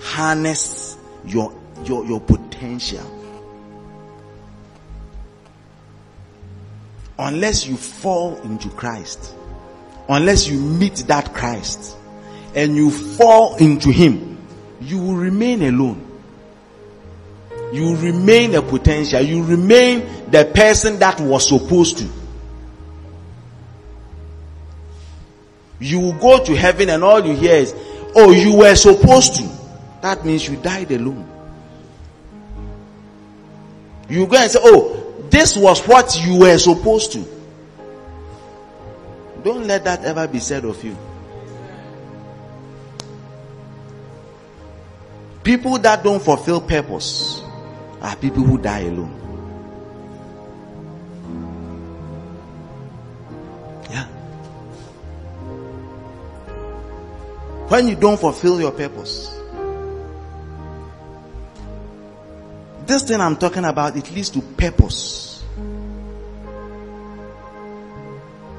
harness your your your potential. Unless you fall into Christ, unless you meet that Christ and you fall into Him, you will remain alone. You remain a potential. You remain the person that was supposed to. You will go to heaven and all you hear is, oh, you were supposed to. That means you died alone. You go and say, oh, this was what you were supposed to. Don't let that ever be said of you. People that don't fulfill purpose are people who die alone. Yeah. When you don't fulfill your purpose, this thing I'm talking about, it leads to purpose.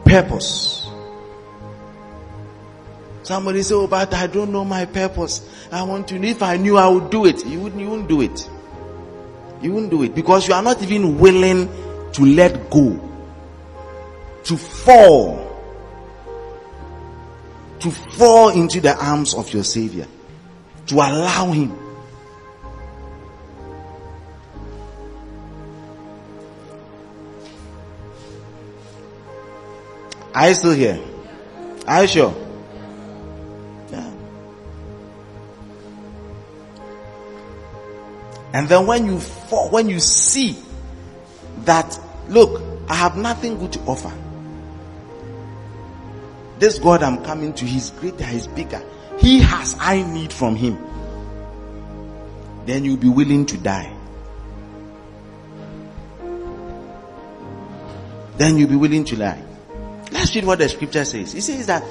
Purpose. Somebody say, Oh, but I don't know my purpose. I want to, know. if I knew I would do it. You wouldn't, you wouldn't do it. You wouldn't do it because you are not even willing to let go, to fall, to fall into the arms of your Savior, to allow Him. Are you still here? Are you sure? And then when you fall, when you see that, look, I have nothing good to offer. This God I'm coming to, He's greater, He's bigger. He has I need from Him. Then you'll be willing to die. Then you'll be willing to die. Let's read what the scripture says. It says that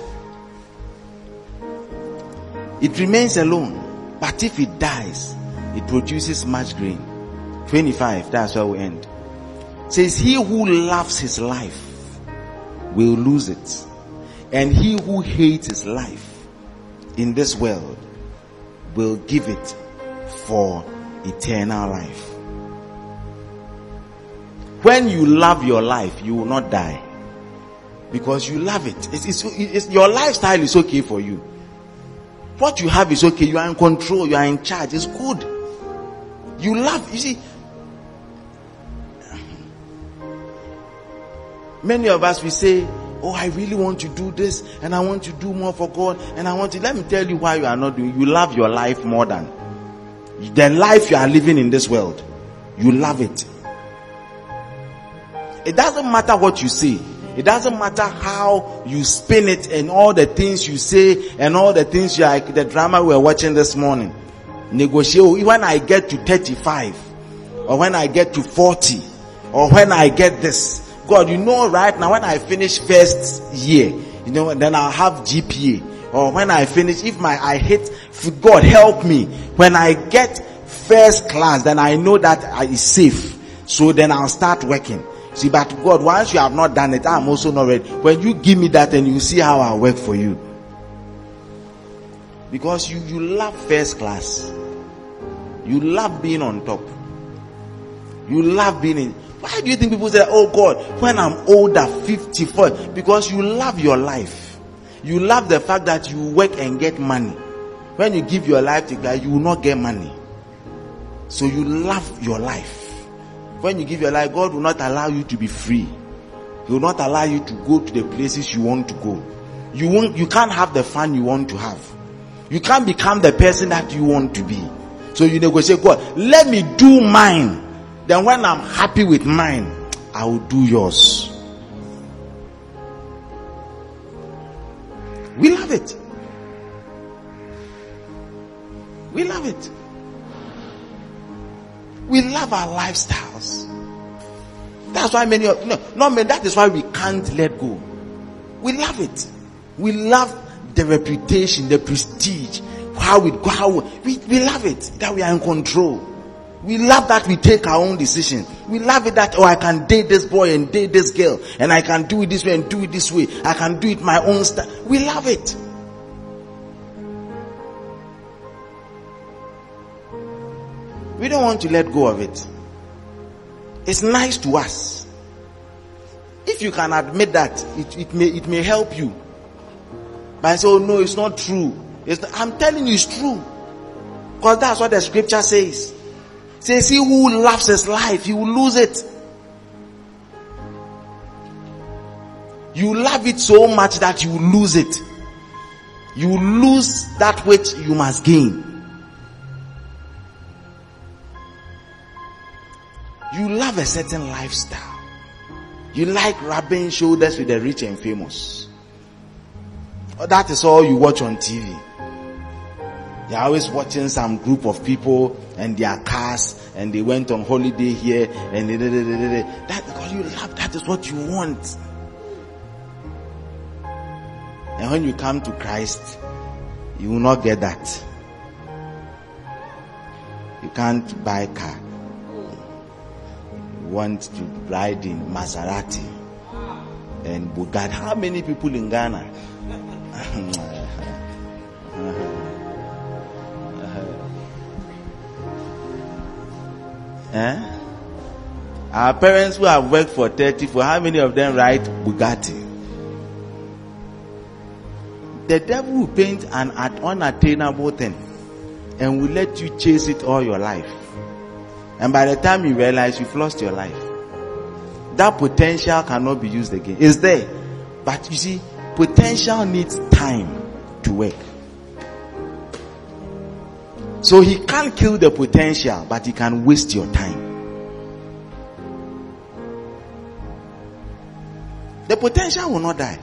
it remains alone, but if it dies, it produces much grain. 25, that's where we end. It says, He who loves his life will lose it, and he who hates his life in this world will give it for eternal life. When you love your life, you will not die because you love it. It's, it's, it's, your lifestyle is okay for you. What you have is okay. You are in control. You are in charge. It's good. You love, you see, many of us we say, Oh, I really want to do this and I want to do more for God and I want to let me tell you why you are not doing you love your life more than the life you are living in this world. You love it. It doesn't matter what you say. It doesn't matter how you spin it and all the things you say and all the things you like the drama we are watching this morning negotiate when I get to 35 or when I get to 40 or when I get this. God, you know, right now when I finish first year, you know, then I'll have GPA or when I finish, if my, I hit, God help me. When I get first class, then I know that I is safe. So then I'll start working. See, but God, once you have not done it, I'm also not ready. When you give me that and you see how I work for you. Because you, you love first class. You love being on top. You love being in. Why do you think people say, Oh God, when I'm older, 54? Because you love your life. You love the fact that you work and get money. When you give your life to God, you will not get money. So you love your life. When you give your life, God will not allow you to be free. He will not allow you to go to the places you want to go. You won't, you can't have the fun you want to have. You can't become the person that you want to be. So you negotiate, God, let me do mine. Then when I'm happy with mine, I will do yours. We love it. We love it. We love our lifestyles. That's why many of no, not many, that is why we can't let go. We love it. We love the reputation, the prestige, how we go, how we, we love it that we are in control. We love that we take our own decision. We love it that, oh, I can date this boy and date this girl and I can do it this way and do it this way. I can do it my own style. We love it. We don't want to let go of it. It's nice to us. If you can admit that, it, it may it may help you. But I say, oh no, it's not true. It's not, I'm telling you, it's true. Because that's what the scripture says. It says, he who loves his life, he will lose it. You love it so much that you lose it. You lose that which you must gain. You love a certain lifestyle. You like rubbing shoulders with the rich and famous. That is all you watch on TV. You're always watching some group of people and their cars and they went on holiday here and they, they, they, they, that because you love that is what you want. And when you come to Christ, you will not get that. You can't buy a car want to ride in Maserati and Bugatti. How many people in Ghana? <laughs> eh? Our parents who have worked for 30, for how many of them ride Bugatti? The devil will paint an unattainable thing and will let you chase it all your life. And by the time you realize you've lost your life, that potential cannot be used again. It's there. But you see, potential needs time to work. So he can't kill the potential, but he can waste your time. The potential will not die.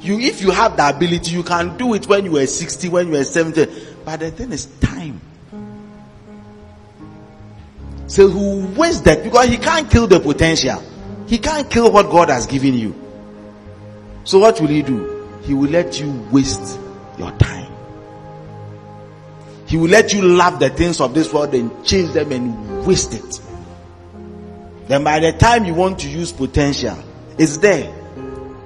You, if you have the ability, you can do it when you were 60, when you were 70. But the thing is time. So who waste that because he can't kill the potential. He can't kill what God has given you. So what will he do? He will let you waste your time. He will let you love the things of this world and chase them and waste it. Then by the time you want to use potential, it's there.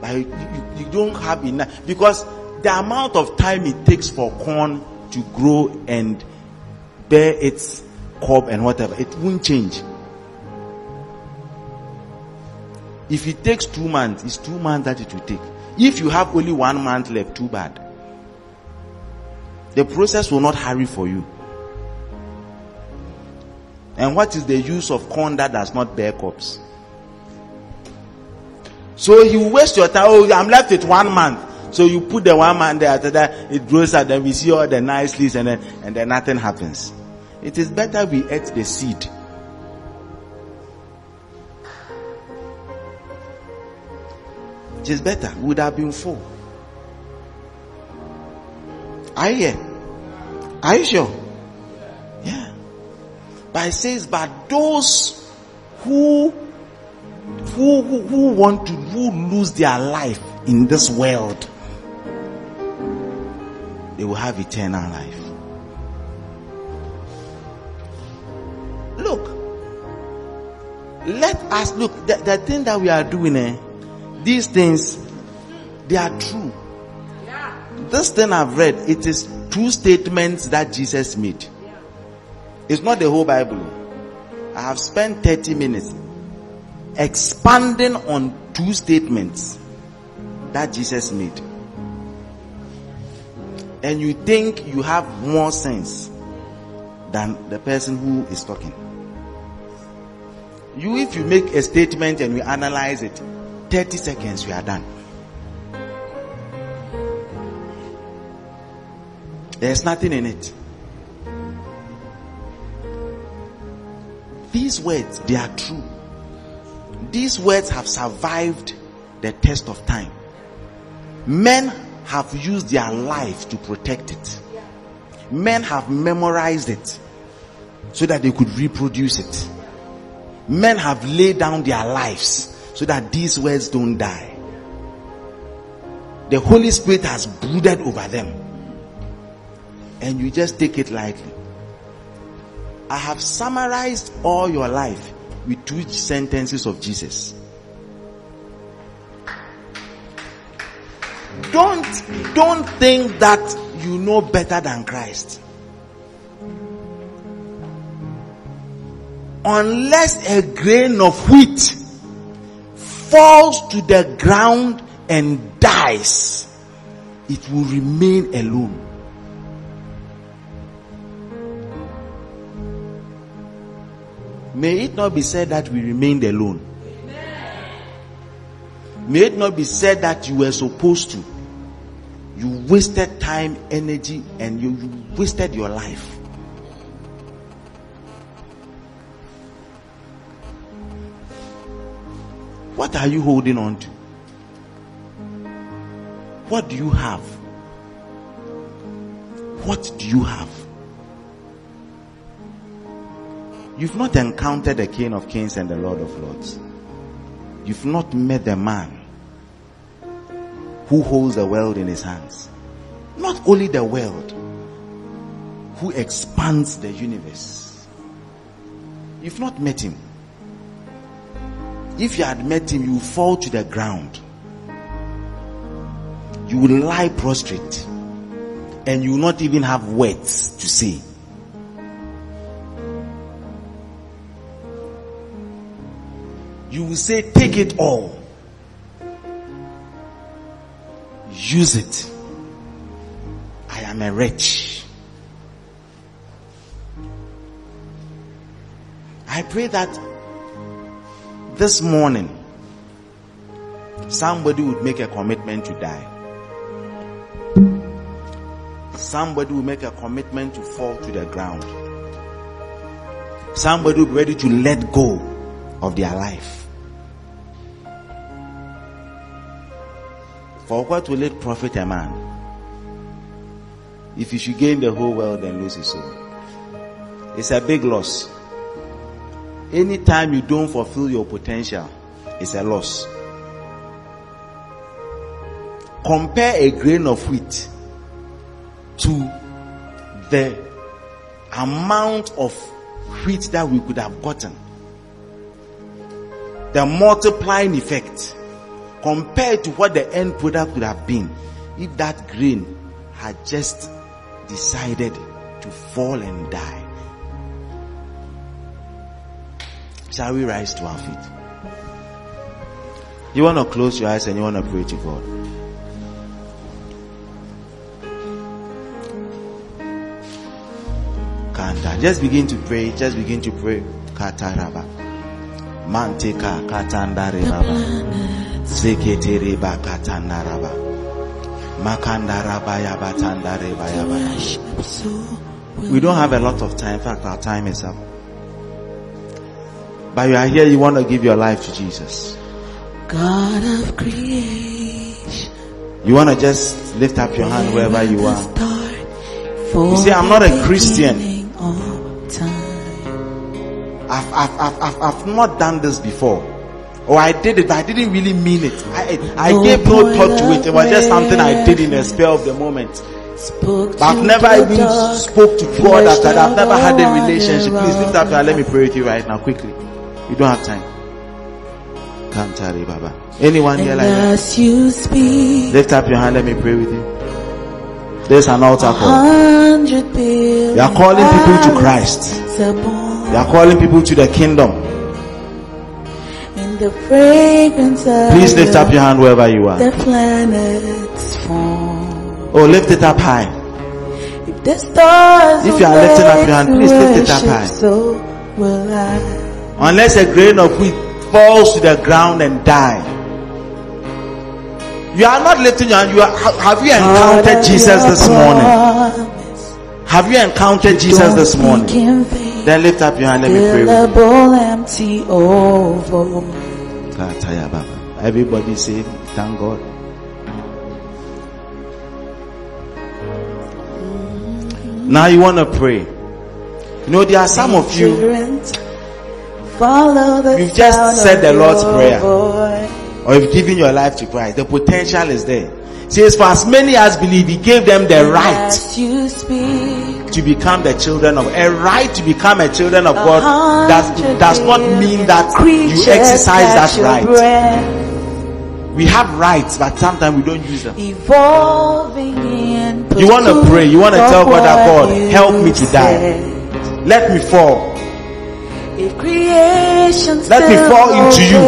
But you, you don't have enough because the amount of time it takes for corn to grow and bear its cob and whatever, it won't change. If it takes two months, it's two months that it will take. If you have only one month left, too bad. The process will not hurry for you. And what is the use of corn that does not bear cobs? So you waste your time. Oh, I'm left with one month. So you put the one month there, after that it grows out, then we see all the nice leaves, and then and then nothing happens. It is better we ate the seed. It is better. Would have been full. Are you here? Are you sure? Yeah. But it says, but those who who, who, who want to who lose their life in this world, they will have eternal life. Let us look. The, the thing that we are doing, eh, these things, they are true. This thing I've read, it is two statements that Jesus made. It's not the whole Bible. I have spent 30 minutes expanding on two statements that Jesus made. And you think you have more sense than the person who is talking. You, if you make a statement and we analyze it, 30 seconds, we are done. There's nothing in it. These words, they are true. These words have survived the test of time. Men have used their life to protect it. Men have memorized it so that they could reproduce it. Men have laid down their lives so that these words don't die. The Holy Spirit has brooded over them. And you just take it lightly. I have summarized all your life with two sentences of Jesus. Don't, don't think that you know better than Christ. Unless a grain of wheat falls to the ground and dies, it will remain alone. May it not be said that we remained alone. May it not be said that you were supposed to. You wasted time, energy, and you, you wasted your life. What are you holding on to? What do you have? What do you have? You've not encountered the King of Kings and the Lord of Lords. You've not met the man who holds the world in his hands. Not only the world, who expands the universe. You've not met him. If you had met him, you will fall to the ground. You will lie prostrate. And you will not even have words to say. You will say, Take it all. Use it. I am a wretch. I pray that this morning somebody would make a commitment to die. Somebody will make a commitment to fall to the ground. Somebody will be ready to let go of their life. For what will it profit a man if he should gain the whole world and lose his soul? It's a big loss. Anytime you don't fulfill your potential, it's a loss. Compare a grain of wheat to the amount of wheat that we could have gotten. The multiplying effect compared to what the end product would have been if that grain had just decided to fall and die. Shall we rise to our feet? You want to close your eyes and you want to pray to God. Kanda. Just begin to pray. Just begin to pray. Kataraba. Manteka katandare baba. Zeketere bakatandaraba. Makandaraba yabatandare. We don't have a lot of time. In fact, our time is up. But you are here, you want to give your life to Jesus. God of creation. You want to just lift up your hand wherever you are. You see, I'm not a Christian. I've, I've, I've, I've, I've not done this before. Or I did it, but I didn't really mean it. I, I No gave no thought to it. It was just something I did in the spell of the moment. But I've never even spoke to God after that. I've never had a relationship. Please lift up your hand. Let me pray with you right now, quickly. We don't have time. Kantari Baba. Anyone here like that? you speak, Lift up your hand. Let me pray with you. There's an altar call. You are calling people to Christ. You are calling people to the kingdom. the Please lift up your hand wherever you are. the planets form. Oh, lift it up high. If the stars If you are lifting up your hand, please lift it up high. So will I. Unless a grain of wheat falls to the ground and die. You are not lifting your hand. You are, have you encountered Jesus this morning? Have you encountered Jesus this morning? Then lift up your hand. Let me pray. with you. Empty, over. Kataya Baba. Everybody say, thank God. Now you want to pray. You know, there are some of you, Children, Follow the You've just said the Lord's Prayer. voice. or you've given your life to Christ. The potential is there. Says, for as many as believe, He gave them the right speak, to become the children of a right to become a children of God does does not mean that you exercise that right. breath, We have rights, but sometimes we don't use them. evolving in You wanna pray, you wanna tell God that, God, help me to die. Let me fall. If creation Let me fall into you.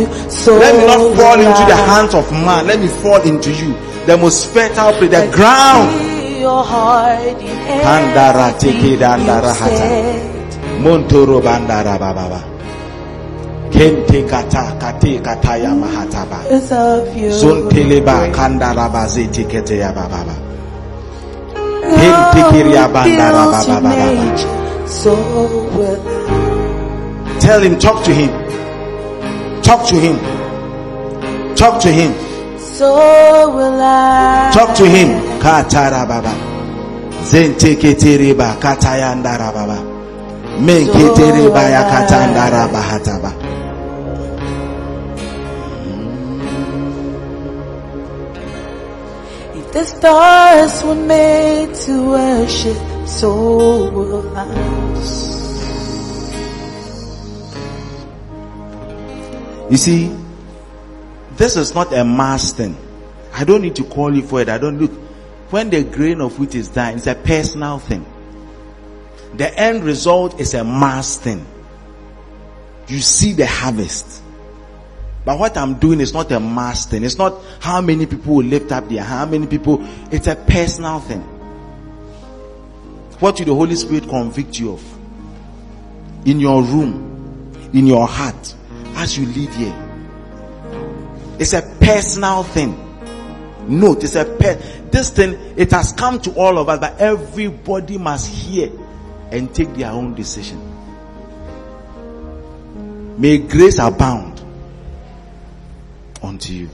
you, so Let me not fall into the hands of man. Let me fall into you. The most fertile place, the ground. See your heart in Handara everything teke dandara hata. Montoro bandara bababa. Kente kata kate kataya mahataba. Because. Zonteleba kandara bazete kete ya bababa. Kente kiria bandara bababa. So will. Tell him, talk to him. Talk to him. Talk to him. So will I. Talk to him. Katara baba. Zente ketereba katayandara baba. Men ketereba ya katandara bahataba. If the stars were made to worship, so will I. You see, this is not a mass thing. I don't need to call you for it. I don't look. When the grain of wheat is done, it's a personal thing. The end result is a mass thing. You see the harvest. But what I'm doing is not a mass thing. It's not how many people will lift up their how many people. It's a personal thing. What will the Holy Spirit convict you of? In your room, in your heart, as you lead here. It's a personal thing. Note, it's a pe- this thing, it has come to all of us, but everybody must hear and take their own decision. May grace abound unto you.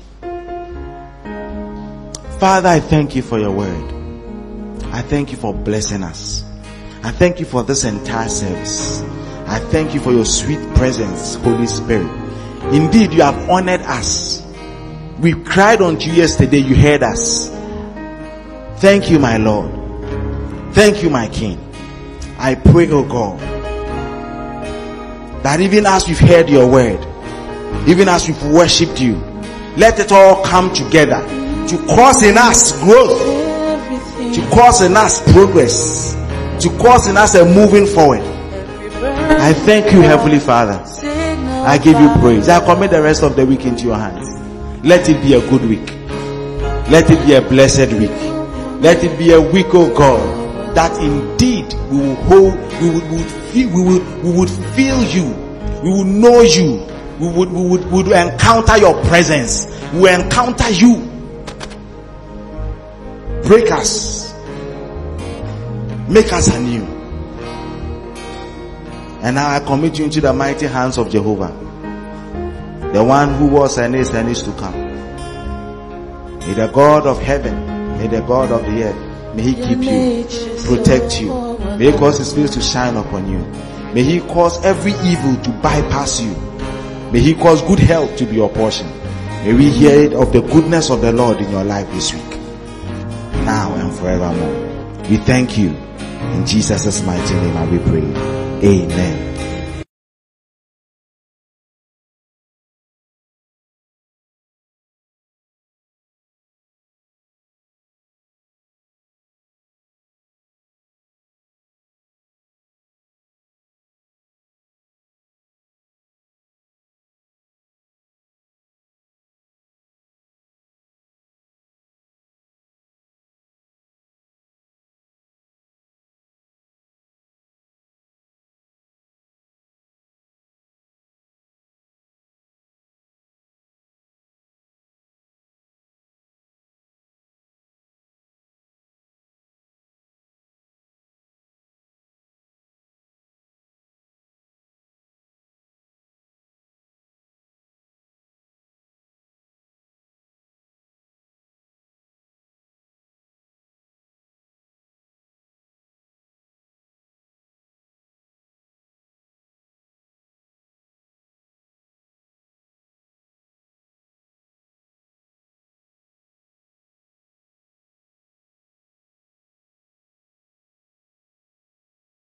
Father, I thank you for your word. I thank you for blessing us. I thank you for this entire service. I thank you for your sweet presence, Holy Spirit. Indeed, you have honored us. We cried unto you yesterday, you heard us. Thank you, my Lord. Thank you, my King. I pray, oh God, that even as we've heard your word, even as we've worshipped you, let it all come together to cause in us growth, to cause in us progress, to cause in us a moving forward. I thank you, Heavenly Father. I give you praise. I commit the rest of the week into your hands. Let it be a good week. Let it be a blessed week. Let it be a week, oh God, that indeed we will hold, we would, we would feel, we would, we would feel you. We will know you. We would, we would, we would encounter your presence. We will encounter you. Break us. Make us anew. And now I commit you into the mighty hands of Jehovah. The one who was and is and is to come. May the God of heaven, may the God of the earth, may he keep you, protect you. May he cause his face to shine upon you. May he cause every evil to bypass you. May he cause good health to be your portion. May we hear it of the goodness of the Lord in your life this week. Now and forevermore. We thank you. In Jesus' mighty name I we pray. Amen.